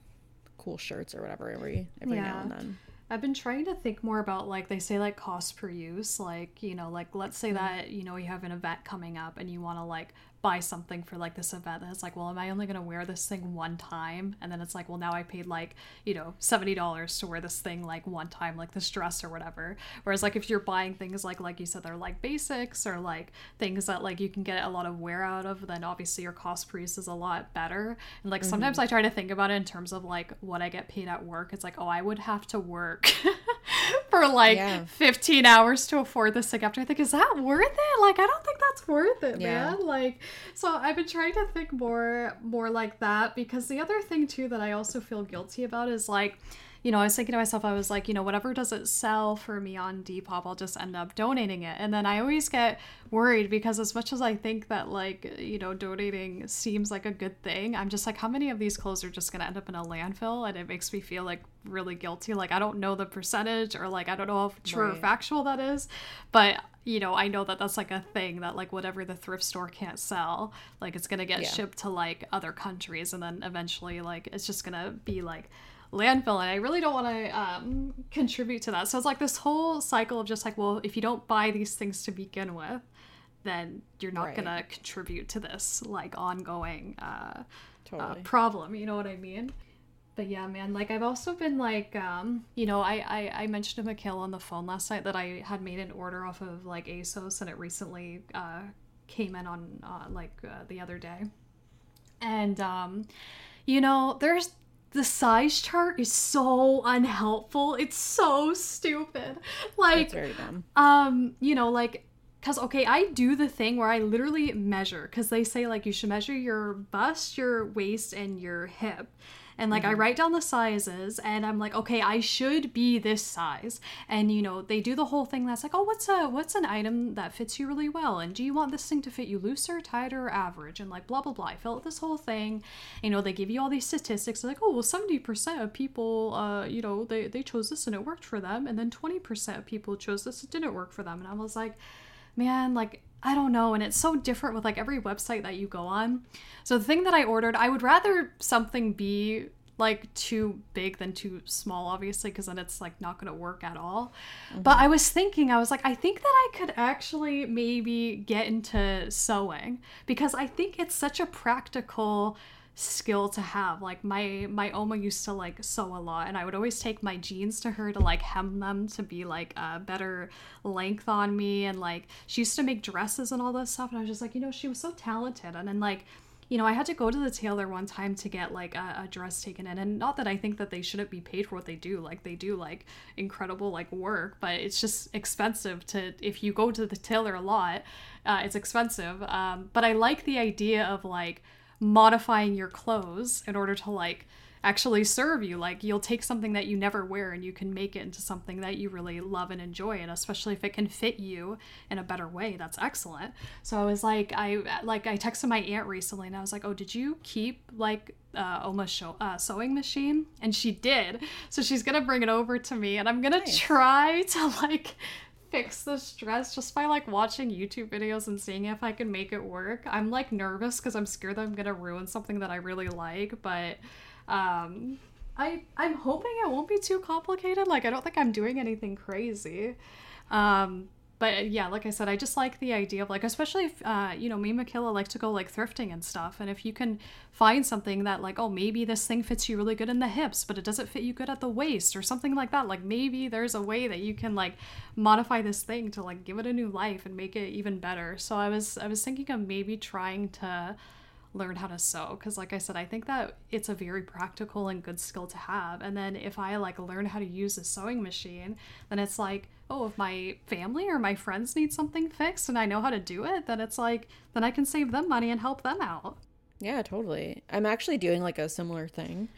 Speaker 1: cool shirts or whatever every every now and then.
Speaker 2: I've been trying to think more about like they say like cost per use, like you know, like let's say that you know you have an event coming up and you want to like buy something for like this event and it's like, well, am I only gonna wear this thing one time? And then it's like, well, now I paid like you know seventy dollars to wear this thing like one time, like this dress or whatever. Whereas like if you're buying things like like you said, they're like basics or like things that like you can get a lot of wear out of, then obviously your cost per use is a lot better. And like sometimes mm-hmm. I try to think about it in terms of like what I get paid at work. It's like, oh, I would have to work [LAUGHS] [LAUGHS] for like
Speaker 1: Yeah.
Speaker 2: 15 hours to afford this thing after I think, is that worth it? Like, I don't think that's worth it,
Speaker 1: Yeah.
Speaker 2: man. Like, so I've been trying to think more, more like that because the other thing too that I also feel guilty about is like, you know, I was thinking to myself, I was like, you know, whatever doesn't sell for me on Depop, I'll just end up donating it. And then I always get worried because as much as I think that like, you know, donating seems like a good thing, I'm just like, how many of these clothes are just gonna end up in a landfill? And it makes me feel like really guilty. Like I don't know the percentage or like I don't know if true or factual that is, but you know, I know that that's like a thing that like whatever the thrift store can't sell, like it's gonna get
Speaker 1: Yeah.
Speaker 2: shipped to like other countries, and then eventually like it's just gonna be like landfill and i really don't want to um, contribute to that. So it's like this whole cycle of just like well if you don't buy these things to begin with then you're not
Speaker 1: Right.
Speaker 2: gonna contribute to this like ongoing uh, uh, problem you know what i mean? But yeah man like i've also been like um you know I, I i mentioned to Michaela on the phone last night that i had made an order off of like asos and it recently uh came in on uh, like uh, the other day. And um you know there's the size chart is so unhelpful. It's so stupid. Like
Speaker 1: It's very dumb.
Speaker 2: um you know like because okay i do the thing where i literally measure because they say like you should measure your bust your waist and your hip and like i write down the sizes and i'm like okay i should be this size. And you know they do the whole thing that's like oh what's a what's an item that fits you really well? And do you want this thing to fit you looser tighter or average? And like blah blah blah. I fill out this whole thing. You know they give you all these statistics. Like oh well 70% of people uh you know they, they chose this and it worked for them. And then 20% of people chose this it didn't work for them. And i was like man like i don't know and it's so different with like every website that you go on. So the thing that i ordered i would rather something be like too big than too small obviously because then it's like not going to work at all. Mm-hmm. But i was thinking i was like i think that i could actually maybe get into sewing because i think it's such a practical skill to have. Like my my oma used to like sew a lot and i would always take my jeans to her to like hem them to be like a better length on me and like she used to make dresses and all this stuff and i was just like you know she was so talented. And then like you know i had to go to the tailor one time to get like a, a dress taken in and not that i think that they shouldn't be paid for what they do like they do like incredible like work but it's just expensive to if you go to the tailor a lot uh, it's expensive. Um, but i like the idea of like modifying your clothes in order to like actually serve you. Like you'll take something that you never wear and you can make it into something that you really love and enjoy and especially if it can fit you in a better way that's excellent. So i was like i like i texted my aunt recently and i was like oh did you keep like uh Oma's show, uh, sewing machine? And she did. So she's gonna bring it over to me and i'm gonna
Speaker 1: Nice.
Speaker 2: try to like fix this dress just by like watching YouTube videos and seeing if I can make it work. I'm like nervous because I'm scared that I'm gonna ruin something that I really like, but um I I'm hoping it won't be too complicated. Like I don't think I'm doing anything crazy. Um but yeah, like I said, I just like the idea of like, especially if, uh, you know, me and like to go like thrifting and stuff. And if you can find something that like, oh, maybe this thing fits you really good in the hips, but it doesn't fit you good at the waist or something like that. Like maybe there's a way that you can like modify this thing to like give it a new life and make it even better. So I was, I was thinking of maybe trying to learn how to sew because like i said i think that it's a very practical and good skill to have. And then if i like learn how to use a sewing machine then it's like oh if my family or my friends need something fixed and i know how to do it then it's like then i can save them money and help them out.
Speaker 1: Yeah totally. I'm actually doing like a similar thing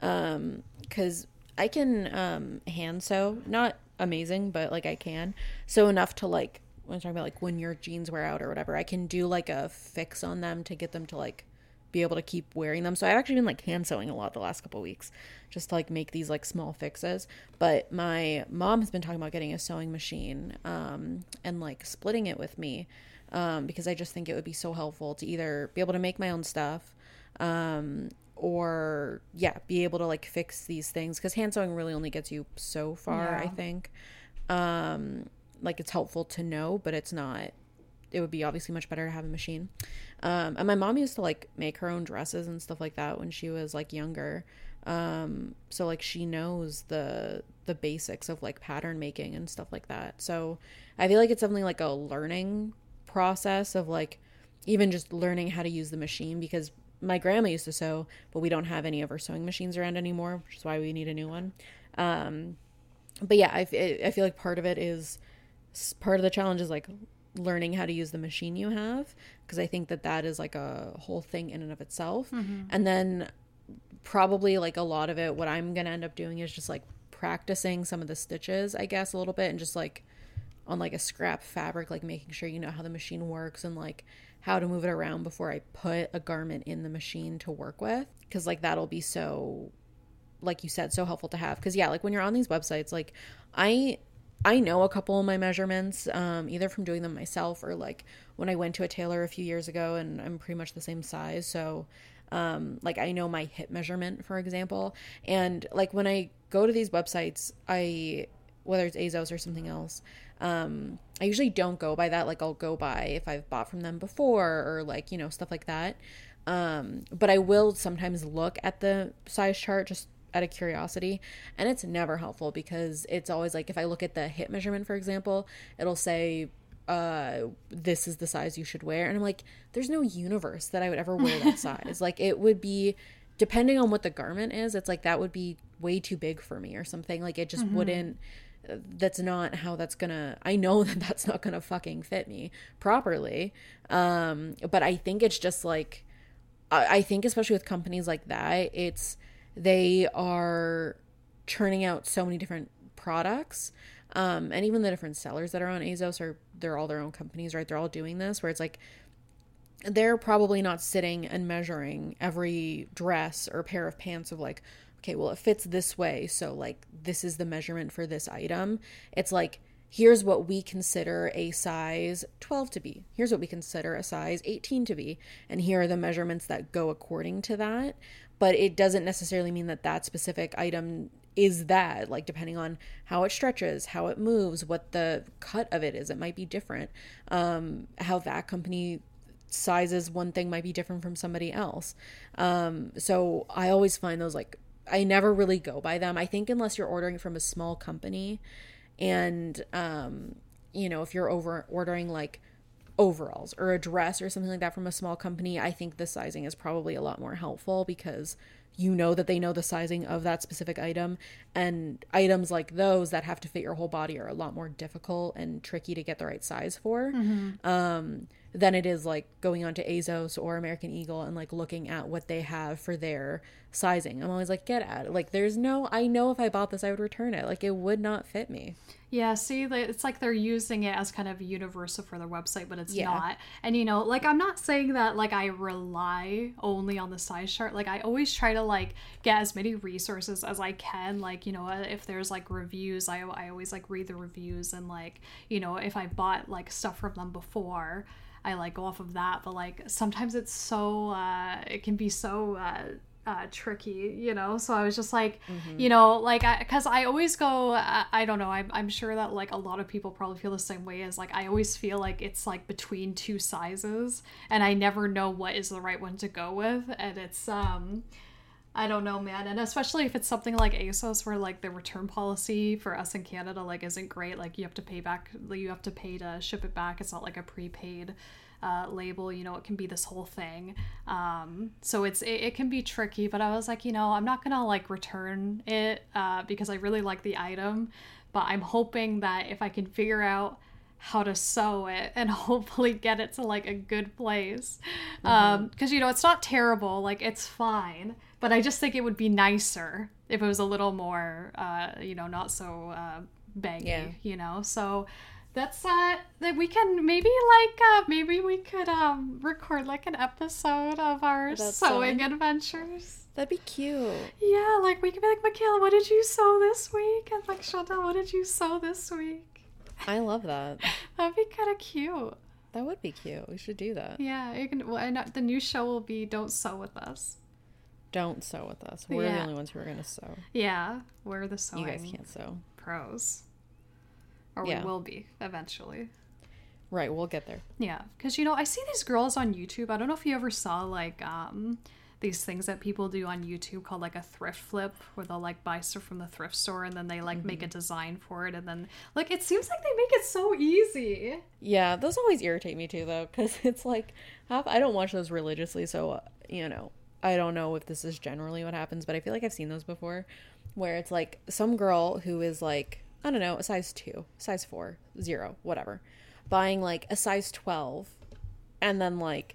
Speaker 1: um because i can um hand sew. Not amazing but like i can. So enough to like when I'm talking about like when your jeans wear out or whatever, I can do like a fix on them to get them to like be able to keep wearing them. So I've actually been like hand sewing a lot the last couple weeks just to like make these like small fixes. But my mom has been talking about getting a sewing machine um, and like splitting it with me um, because I just think it would be so helpful to either be able to make my own stuff um, or yeah, be able to like fix these things because hand sewing really only gets you so far, yeah. I think. Um, like it's helpful to know, but it's not. It would be obviously much better to have a machine. Um, and my mom used to like make her own dresses and stuff like that when she was like younger. Um, so like she knows the the basics of like pattern making and stuff like that. So I feel like it's definitely like a learning process of like even just learning how to use the machine because my grandma used to sew, but we don't have any of her sewing machines around anymore, which is why we need a new one. Um, but yeah, I, I feel like part of it is part of the challenge is like learning how to use the machine you have because I think that that is like a whole thing in and of itself. Mm-hmm. And then probably like a lot of it what I'm going to end up doing is just like practicing some of the stitches, I guess a little bit and just like on like a scrap fabric like making sure you know how the machine works and like how to move it around before I put a garment in the machine to work with cuz like that'll be so like you said so helpful to have cuz yeah, like when you're on these websites like I I know a couple of my measurements, um, either from doing them myself or like when I went to a tailor a few years ago and I'm pretty much the same size. So, um, like I know my hip measurement, for example. And like when I go to these websites, I, whether it's ASOS or something else, um, I usually don't go by that. Like I'll go by if I've bought from them before or like, you know, stuff like that. Um, but I will sometimes look at the size chart just out of curiosity and it's never helpful because it's always like if i look at the hip measurement for example it'll say uh this is the size you should wear and i'm like there's no universe that i would ever wear that [LAUGHS] size. Like it would be depending on what the garment is it's like that would be way too big for me or something. Like it just mm-hmm. wouldn't that's not how that's gonna i know [LAUGHS] that that's not gonna fucking fit me properly. Um but i think it's just like I, I think especially with companies like that it's they are churning out so many different products. Um, and even the different sellers that are on ASOS are they're all their own companies, right? They're all doing this where it's like they're probably not sitting and measuring every dress or pair of pants of like, okay, well, it fits this way. So, like, this is the measurement for this item. It's like, here's what we consider a size 12 to be. Here's what we consider a size 18 to be. And here are the measurements that go according to that. But it doesn't necessarily mean that that specific item is that like depending on how it stretches how it moves what the cut of it is. It might be different. Um how that company sizes one thing might be different from somebody else. Um so i always find those like i never really go by them. I think unless you're ordering from a small company and um you know if you're over ordering like overalls or a dress or something like that from a small company, I think the sizing is probably a lot more helpful because you know that they know the sizing of that specific item and items like those that have to fit your whole body are a lot more difficult and tricky to get the right size for. Mm-hmm. Um, than it is like going on to ASOS or American Eagle and like looking at what they have for their sizing. I'm always like, get at it. Like, there's no, I know if I bought this, I would return it. Like, it would not fit me.
Speaker 2: Yeah, see, it's like they're using it as kind of universal for their website, but it's
Speaker 1: Yeah.
Speaker 2: not. And you know, like I'm not saying that like I rely only on the size chart. Like I always try to like get as many resources as I can. Like you know, uh, if there's like reviews, I I always like read the reviews and like you know if I bought like stuff from them before. I like go off of that, but like sometimes it's so uh, it can be so uh, uh, tricky, you know. So I was just like, you know, like I because I, always go, I, I don't know, I'm I'm sure that like a lot of people probably feel the same way as like I always feel like it's like between two sizes, and I never know what is the right one to go with, and it's um. I don't know, man. And especially if it's something like ASOS where like the return policy for us in Canada like isn't great. Like you have to pay back you have to pay to ship it back. It's not like a prepaid uh, label, you know, it can be this whole thing. Um, so it's it, it can be tricky, but I was like, you know, I'm not gonna like return it uh, because I really like the item, but I'm hoping that if I can figure out how to sew it and [LAUGHS] hopefully get it to like a good place um because you know it's not terrible like it's fine but i just think it would be nicer if it was a little more uh you know not so uh baggy
Speaker 1: Yeah.
Speaker 2: you know so that's uh that we can maybe like uh maybe we could um record like an episode of our
Speaker 1: About
Speaker 2: sewing
Speaker 1: sewing?
Speaker 2: adventures
Speaker 1: That'd be cute.
Speaker 2: yeah like we could be like michaela what did you sew this week and like chantal what did you sew this week
Speaker 1: I love that. [LAUGHS]
Speaker 2: that'd be kind of cute
Speaker 1: That would be cute. We should do that.
Speaker 2: Yeah, you can. Well, and uh, the new show will be "Don't Sew with Us."
Speaker 1: Don't sew with us. We're the only ones who are gonna sew.
Speaker 2: Yeah, we're the sewing
Speaker 1: You guys can't sew.
Speaker 2: pros, or
Speaker 1: Yeah.
Speaker 2: we will be eventually.
Speaker 1: Right, we'll get there.
Speaker 2: Yeah, because you know I see these girls on YouTube. I don't know if you ever saw like um these things that people do on YouTube called like a thrift flip, where they'll like buy stuff from the thrift store and then they like make a design for it, and then like it seems like they make it so easy.
Speaker 1: Yeah, those always irritate me too, though, because [LAUGHS] it's like half. I don't watch those religiously, so uh, you know, I don't know if this is generally what happens, but I feel like I've seen those before, where it's like some girl who is like I don't know, a size two, size four, zero, whatever, buying like a size twelve, and then like,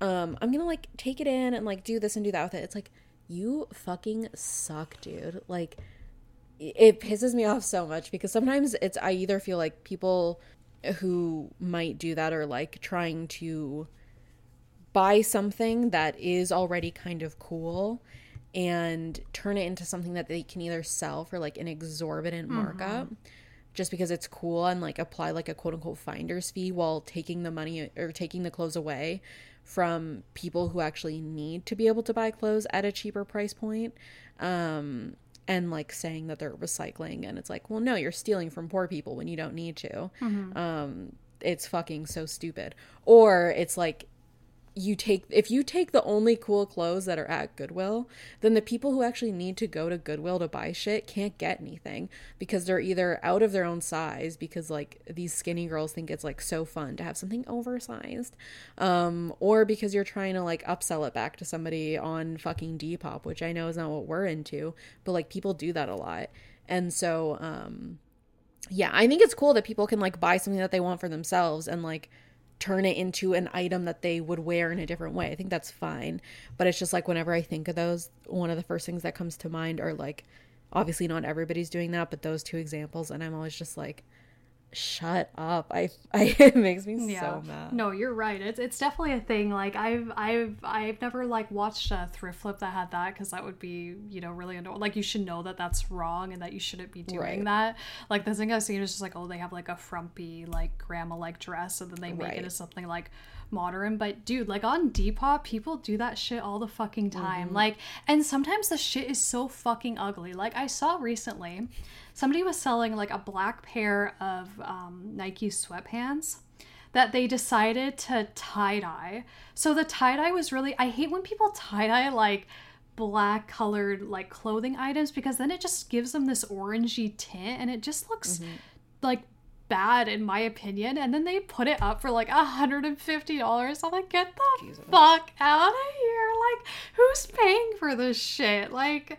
Speaker 1: um, I'm gonna like take it in and like do this and do that with it. It's like you fucking suck, dude. Like it pisses me off so much because sometimes it's I either feel like people who might do that are like trying to buy something that is already kind of cool and turn it into something that they can either sell for like an exorbitant markup just because it's cool and like apply like a quote unquote finder's fee while taking the money or taking the clothes away from people who actually need to be able to buy clothes at a cheaper price point um and like saying that they're recycling and it's like well no you're stealing from poor people when you don't need to. Um it's fucking so stupid. Or it's like you take if you take the only cool clothes that are at Goodwill, then the people who actually need to go to Goodwill to buy shit can't get anything because they're either out of their own size because like these skinny girls think it's like so fun to have something oversized, um, or because you're trying to like upsell it back to somebody on fucking Depop, which I know is not what we're into, but like people do that a lot, and so um, yeah, I think it's cool that people can like buy something that they want for themselves and like turn it into an item that they would wear in a different way. I think that's fine. But it's just like whenever I think of those, one of the first things that comes to mind are like obviously not everybody's doing that, but those two examples and I'm always just like shut up. I, I [LAUGHS] it makes me so mad.
Speaker 2: No, you're right. It's it's definitely a thing. Like I've I've I've never like watched a thrift flip that had that because that would be you know really annoying. Like you should know that that's wrong and that you shouldn't be doing
Speaker 1: Right.
Speaker 2: that. Like the thing I've seen is just like oh they have like a frumpy like grandma like dress and then they make
Speaker 1: Right.
Speaker 2: it as something like modern. But dude, like on Depop, people do that shit all the fucking time.
Speaker 1: Mm-hmm.
Speaker 2: Like and sometimes the shit is so fucking ugly. Like I saw recently, somebody was selling like a black pair of um, Nike sweatpants that they decided to tie dye. So the tie dye was really I hate when people tie dye like black colored like clothing items because then it just gives them this orangey tint and it just looks like bad in my opinion. And then they put it up for like $150 i'm like get the
Speaker 1: Jesus.
Speaker 2: fuck out of here. Like who's paying for this shit? Like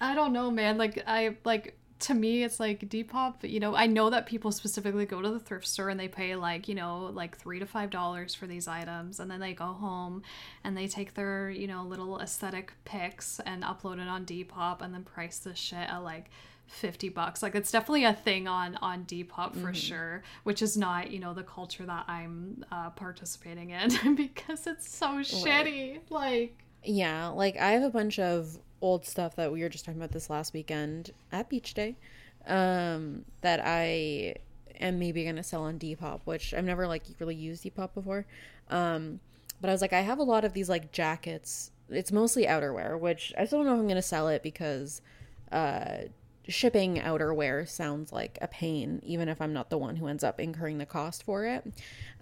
Speaker 2: i don't know man. Like i like to me it's like Depop, you know, I know that people specifically go to the thrift store and they pay like, you know, like three to five dollars for these items and then they go home and they take their, you know, little aesthetic pics and upload it on Depop and then price the shit at like 50 bucks like it's definitely a thing on on depop for mm-hmm. sure which is not you know the culture that i'm uh, participating in [LAUGHS] because it's so right. shitty like
Speaker 1: yeah like i have a bunch of old stuff that we were just talking about this last weekend at beach day um that i am maybe gonna sell on depop which i've never like really used depop before um but i was like i have a lot of these like jackets it's mostly outerwear which i still don't know if i'm gonna sell it because uh shipping outerwear sounds like a pain, even if I'm not the one who ends up incurring the cost for it.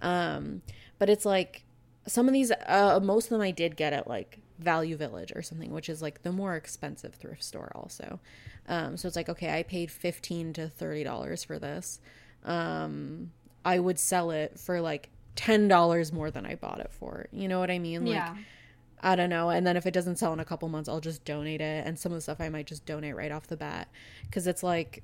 Speaker 1: Um, but it's like some of these, uh, most of them I did get at like Value Village or something, which is like the more expensive thrift store, also. Um, so it's like, okay, I paid 15 to $30 for this. Um, I would sell it for like $10 more than I bought it for. You know what I mean? Like, yeah I don't know. And then if it doesn't sell in a couple months, I'll just donate it. And some of the stuff I might just donate right off the bat. Because it's like,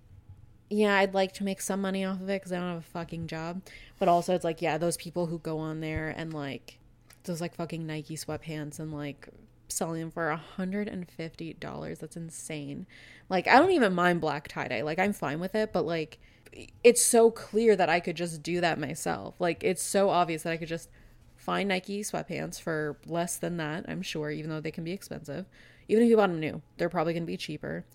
Speaker 1: yeah, I'd like to make some money off of it because I don't have a fucking job. But also, it's like, yeah, those people who go on there and like those like fucking Nike sweatpants and like selling them for a $150. That's insane. Like, I don't even mind black tie dye. Like, I'm fine with it. But like, it's so clear that I could just do that myself. Like, it's so obvious that I could just find Nike sweatpants for less than that, I'm sure, even though they can be expensive. Even if you bought them new, they're probably going to be cheaper.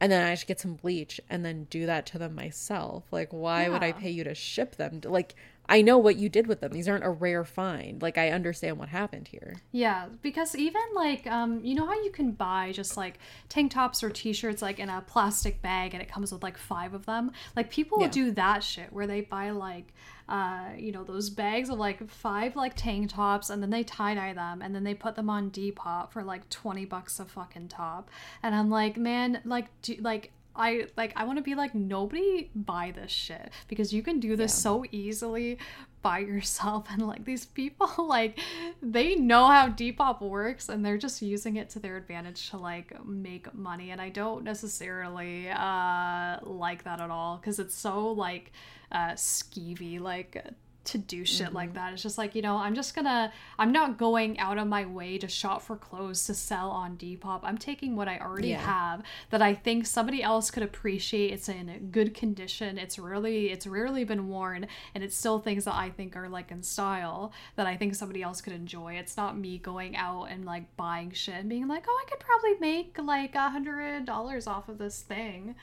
Speaker 1: And then I should get some bleach and then do that to them myself. Like, why yeah. would I pay you to ship them? Like, I know what you did with them. These aren't a rare find. Like I understand what happened here.
Speaker 2: Yeah, because even like um you know how you can buy just like tank tops or t-shirts like in a plastic bag and it comes with like 5 of them? Like people yeah. do that shit where they buy like uh you know those bags of like 5 like tank tops and then they tie-dye them and then they put them on Depop for like 20 bucks a fucking top. And I'm like, "Man, like do, like I like I want to be like nobody buy this shit because you can do this yeah. so easily by yourself and like these people [LAUGHS] like they know how Depop works and they're just using it to their advantage to like make money and I don't necessarily uh like that at all cuz it's so like uh skeevy like to do shit mm-hmm. like that. It's just like, you know, I'm just gonna, I'm not going out of my way to shop for clothes to sell on Depop. I'm taking what I already yeah. have that I think somebody else could appreciate. It's in good condition. It's really, it's rarely been worn, and it's still things that I think are like in style that I think somebody else could enjoy. It's not me going out and like buying shit and being like, oh, I could probably make like a hundred dollars off of this thing.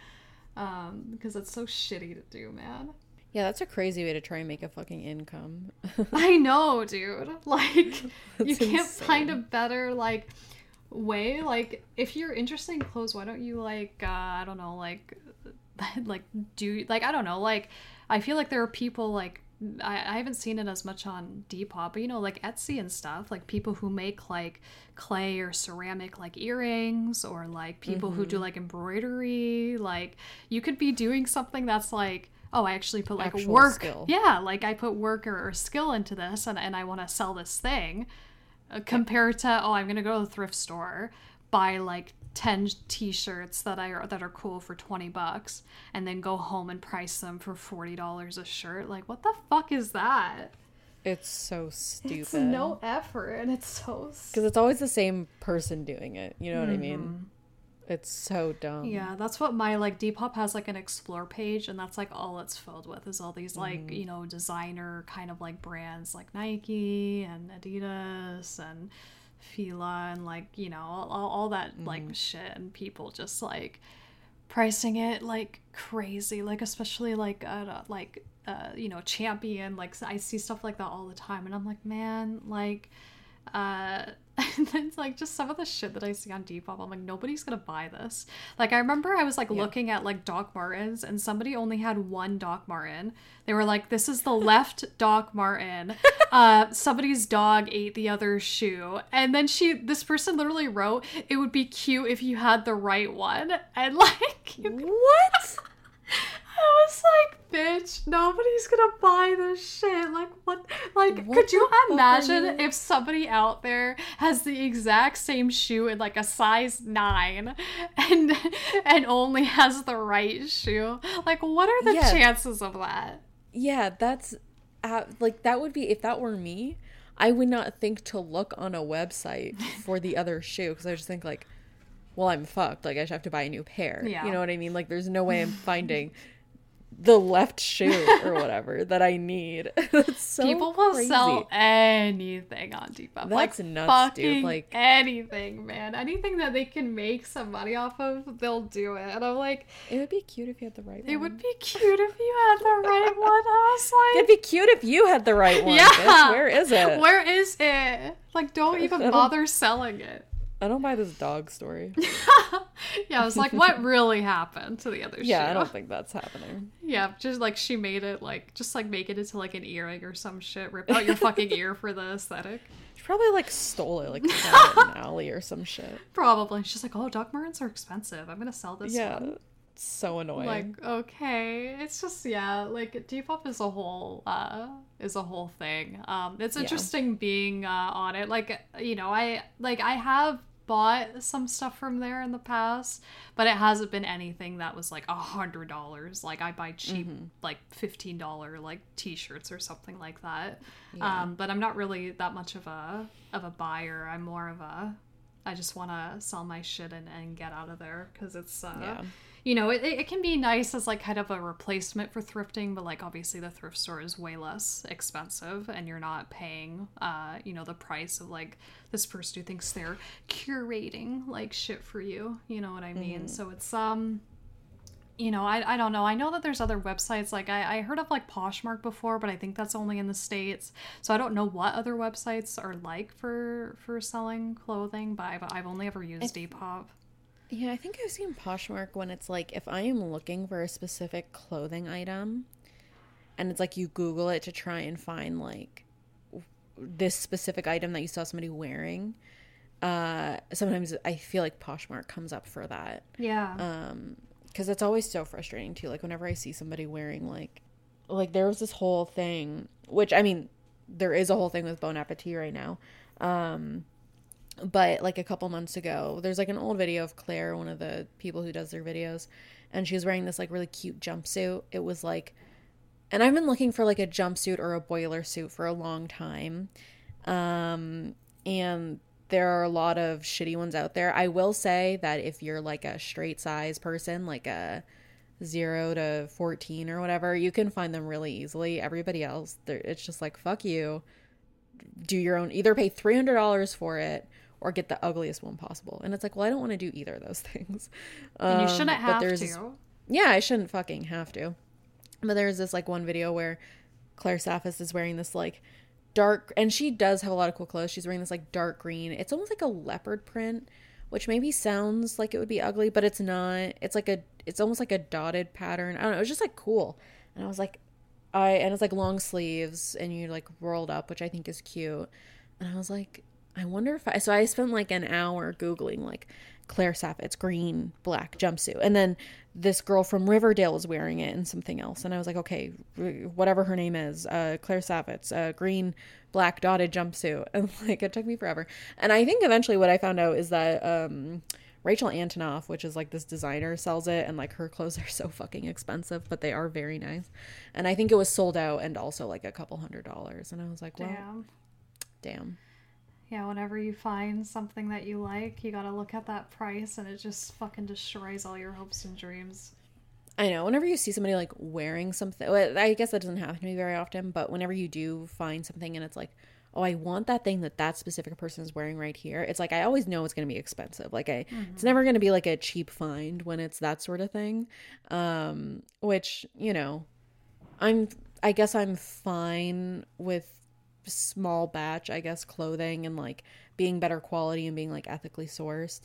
Speaker 2: Um, because it's so shitty to do, man.
Speaker 1: Yeah, that's a crazy way to try and make a fucking income. [LAUGHS]
Speaker 2: I know, dude. Like [LAUGHS] you can't insane. find a better like way. Like if you're interested in clothes, why don't you like uh, I don't know, like [LAUGHS] like do like I don't know, like I feel like there are people like I, I haven't seen it as much on Depop, but you know, like Etsy and stuff, like people who make like clay or ceramic like earrings or like people mm-hmm. who do mm-hmm. like embroidery. Like you could be doing something that's like oh, I actually put like Actual work. Skill. Yeah, like I put work or, or skill into this and, and I want to sell this thing uh, compared to, oh, I'm going to go to the thrift store, buy like 10 t-shirts that I that are cool for 20 bucks and then go home and price them for $40 a shirt. Like what the fuck is that?
Speaker 1: It's so stupid. It's
Speaker 2: no effort and it's so
Speaker 1: Cuz it's always the same person doing it. You know mm-hmm. what I mean? Mm-hmm. It's so dumb.
Speaker 2: Yeah, that's what my like Depop has like an explore page, and that's like all it's filled with is all these like mm. you know designer kind of like brands like Nike and Adidas and Fila and like you know all, all that mm. like shit, and people just like pricing it like crazy, like especially like uh like uh you know Champion, like I see stuff like that all the time, and I'm like man like uh [LAUGHS] and then it's like just some of the shit that I see on Depop. I'm like, nobody's gonna buy this. Like I remember I was like yeah. looking at like Doc Martens and somebody only had one Doc Marten. They were like, this is the left [LAUGHS] Doc Marten. [LAUGHS] Uh somebody's dog ate the other shoe. And then she this person literally wrote, it would be cute if you had the right one. And like
Speaker 1: What?
Speaker 2: I was like, bitch, nobody's gonna buy this shit. Like, what? Like,
Speaker 1: What
Speaker 2: could you imagine
Speaker 1: you-
Speaker 2: if somebody out there has the exact same shoe in like a size nine, and and only has the right shoe? Like, what are the
Speaker 1: Yeah.
Speaker 2: chances of that?
Speaker 1: Yeah, that's uh, like that would be if that were me. I would not think to look on a website [LAUGHS] for the other shoe because I just think like, well, I'm fucked. Like I should have to buy a new pair.
Speaker 2: Yeah.
Speaker 1: You know what I mean? Like there's no way I'm [LAUGHS] finding the left shoe or whatever that I need. [LAUGHS] That's so
Speaker 2: People will
Speaker 1: crazy.
Speaker 2: sell anything on Depop. like,
Speaker 1: That's nuts, dude,
Speaker 2: fucking
Speaker 1: like-
Speaker 2: anything, man. Anything that they can make some money off of, they'll do it. And I'm like,
Speaker 1: It would be cute if you had the right
Speaker 2: it
Speaker 1: one.
Speaker 2: would be cute if you had the right [LAUGHS] one. I was like,
Speaker 1: It'd be cute if you had the right one.
Speaker 2: Yeah.
Speaker 1: bitch. Where is it?
Speaker 2: Where is it? Like, don't even bother selling it.
Speaker 1: I don't buy this dog story. [LAUGHS]
Speaker 2: yeah, I was like, what [LAUGHS] really happened to the other shit?
Speaker 1: Yeah, I don't think that's happening.
Speaker 2: Yeah, just like she made it like just like make it into like an earring or some shit. Rip out your fucking [LAUGHS] ear for the aesthetic.
Speaker 1: She probably like stole it, like in an alley or some shit.
Speaker 2: Probably. She's like, oh, Doc Martens are expensive. I'm gonna sell this
Speaker 1: yeah,
Speaker 2: one.
Speaker 1: so annoying.
Speaker 2: Like, okay. It's just yeah, like Depop is a whole uh is a whole thing. Um it's
Speaker 1: Yeah.
Speaker 2: interesting being uh on it. Like, you know, I like I have bought some stuff from there in the past, but it hasn't been anything that was like a hundred dollars. Like I buy cheap
Speaker 1: Mm-hmm.
Speaker 2: like fifteen dollar like t-shirts or something like that.
Speaker 1: Yeah.
Speaker 2: Um but I'm not really that much of a of a buyer. I'm more of a I just want to sell my shit and, and get out of there because it's uh,
Speaker 1: Yeah.
Speaker 2: You know it, it can be nice as like kind of a replacement for thrifting but like obviously the thrift store is way less expensive and you're not paying uh you know the price of like this person who thinks they're curating like shit for you you know what i mean so it's um you know, I, I don't know. I know that there's other websites. Like I, I heard of like Poshmark before, but I think that's only in the states. So I don't know what other websites are like for for selling clothing. But I've, I've only ever used Depop.
Speaker 1: Yeah, I think I've seen Poshmark when it's like if I am looking for a specific clothing item and it's like you Google it to try and find like this specific item that you saw somebody wearing. Uh, sometimes I feel like Poshmark comes up for that.
Speaker 2: Yeah.
Speaker 1: Um, because it's always so frustrating too. Like whenever I see somebody wearing like, like there was this whole thing, which I mean, there is a whole thing with Bon Appetit right now. Um, but like a couple months ago, there's like an old video of Claire, one of the people who does their videos, and she was wearing this like really cute jumpsuit. It was like, and I've been looking for like a jumpsuit or a boiler suit for a long time. Um, and there are a lot of shitty ones out there. I will say that if you're like a straight size person, like a zero to 14 or whatever, you can find them really easily. Everybody else, it's just like, fuck you. Do your own, either pay $300 for it or get the ugliest one possible. And it's like, well, I don't want to do either of those [LAUGHS] things.
Speaker 2: and you
Speaker 1: Um,
Speaker 2: shouldn't
Speaker 1: but
Speaker 2: have
Speaker 1: there's
Speaker 2: to.
Speaker 1: yeah, I shouldn't fucking have to. But there's this like one video where Claire Saffitz is wearing this like dark, and she does have a lot of cool clothes. She's wearing this like dark green. It's almost like a leopard print, which maybe sounds like it would be ugly, but it's not. It's like a, it's almost like a dotted pattern. I don't know. It was just like cool, and I was like, I and it's like long sleeves, and you like rolled up, which I think is cute. And I was like, I wonder if I. So I spent like an hour googling like Claire Saffitz green black jumpsuit, and then this girl from Riverdale was wearing it and something else, and I was like, okay, whatever her name is, uh, Claire Saffitz uh, green black dotted jumpsuit, [LAUGHS] and like it took me forever. And I think eventually what I found out is that um, Rachel Antonoff, which is like this designer, sells it, and like her clothes are [LAUGHS] so fucking expensive, but they are very nice. And I think it was sold out and also like a couple hundred dollars, and I was like, well,
Speaker 2: Damn.
Speaker 1: damn.
Speaker 2: Yeah, whenever you find something that you like, you gotta look at that price and it just fucking destroys all your hopes and dreams.
Speaker 1: I know. Whenever you see somebody like wearing something, well, I guess that doesn't happen to me very often, but whenever you do find something and it's like, oh, I want that thing that that specific person is wearing right here, it's like I always know it's going to be expensive. Like I, it's never going to be like a cheap find when it's that sort of thing. Um, which you know, I'm. I guess I'm fine with small batch. I guess clothing and like being better quality and being like ethically sourced.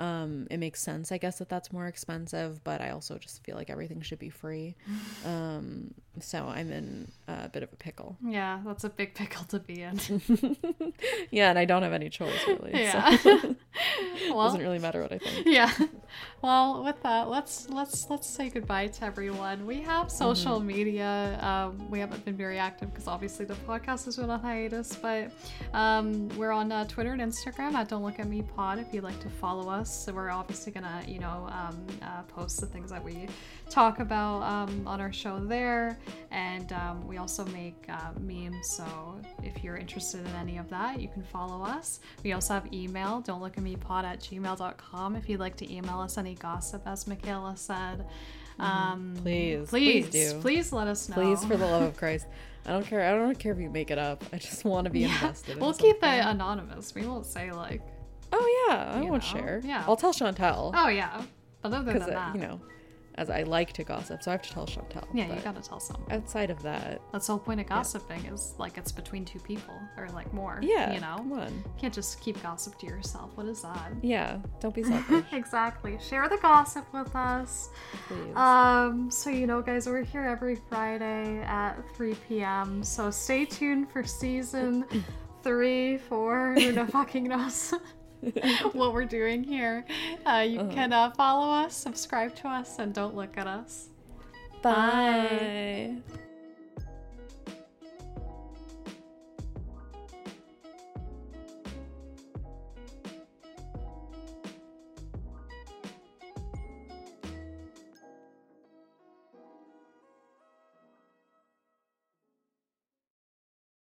Speaker 1: Um, it makes sense, I guess, that that's more expensive, but I also just feel like everything should be free. [LAUGHS] Um, so I'm in a bit of a pickle.
Speaker 2: Yeah, that's a big pickle to be in. [LAUGHS]
Speaker 1: yeah, and I don't have any choice really.
Speaker 2: Yeah.
Speaker 1: So [LAUGHS]
Speaker 2: well,
Speaker 1: doesn't really matter what I think.
Speaker 2: yeah. Well, with that, let's let's let's say goodbye to everyone. We have social
Speaker 1: Mm-hmm.
Speaker 2: media. Um, we haven't been very active because obviously the podcast has been on hiatus, but um, we're on uh, Twitter and Instagram at Don't Look at Me Pod. If you'd like to follow us, so we're obviously gonna you know um, uh, post the things that we talk about um, on our show there, and um, we also make uh, memes. So if you're interested in any of that, you can follow us. We also have email. Don't look at me pod at gmail.com if you'd like to email us any gossip, as Michaela said. Um,
Speaker 1: Mm-hmm. Please,
Speaker 2: please,
Speaker 1: please
Speaker 2: please, let us know.
Speaker 1: Please, for the love of Christ. [LAUGHS] I don't care. I don't care if you make it up. I just want to be
Speaker 2: yeah,
Speaker 1: invested. in
Speaker 2: we'll keep it anonymous. We won't say like,
Speaker 1: Oh yeah, I
Speaker 2: you
Speaker 1: won't
Speaker 2: know,
Speaker 1: share.
Speaker 2: yeah.
Speaker 1: I'll tell Chantel
Speaker 2: oh yeah. But other than that,
Speaker 1: you know, as I like to gossip, so I have to tell Chantel.
Speaker 2: yeah, you gotta tell someone.
Speaker 1: Outside of that,
Speaker 2: That's the whole point of gossiping is like it's between two people or like more.
Speaker 1: yeah,
Speaker 2: you know,
Speaker 1: come on,
Speaker 2: you can't just keep gossip to yourself. What is that?
Speaker 1: yeah, don't be [LAUGHS] selfish,
Speaker 2: exactly. Share the gossip with us.
Speaker 1: please.
Speaker 2: Um, so you know, guys, we're here every Friday at 3 p.m. So stay tuned for season [LAUGHS] three, four, who the fucking knows [LAUGHS] [LAUGHS] what we're doing here. Uh, you
Speaker 1: Uh-huh.
Speaker 2: can uh, follow us, subscribe to us, and don't look at us.
Speaker 1: Bye.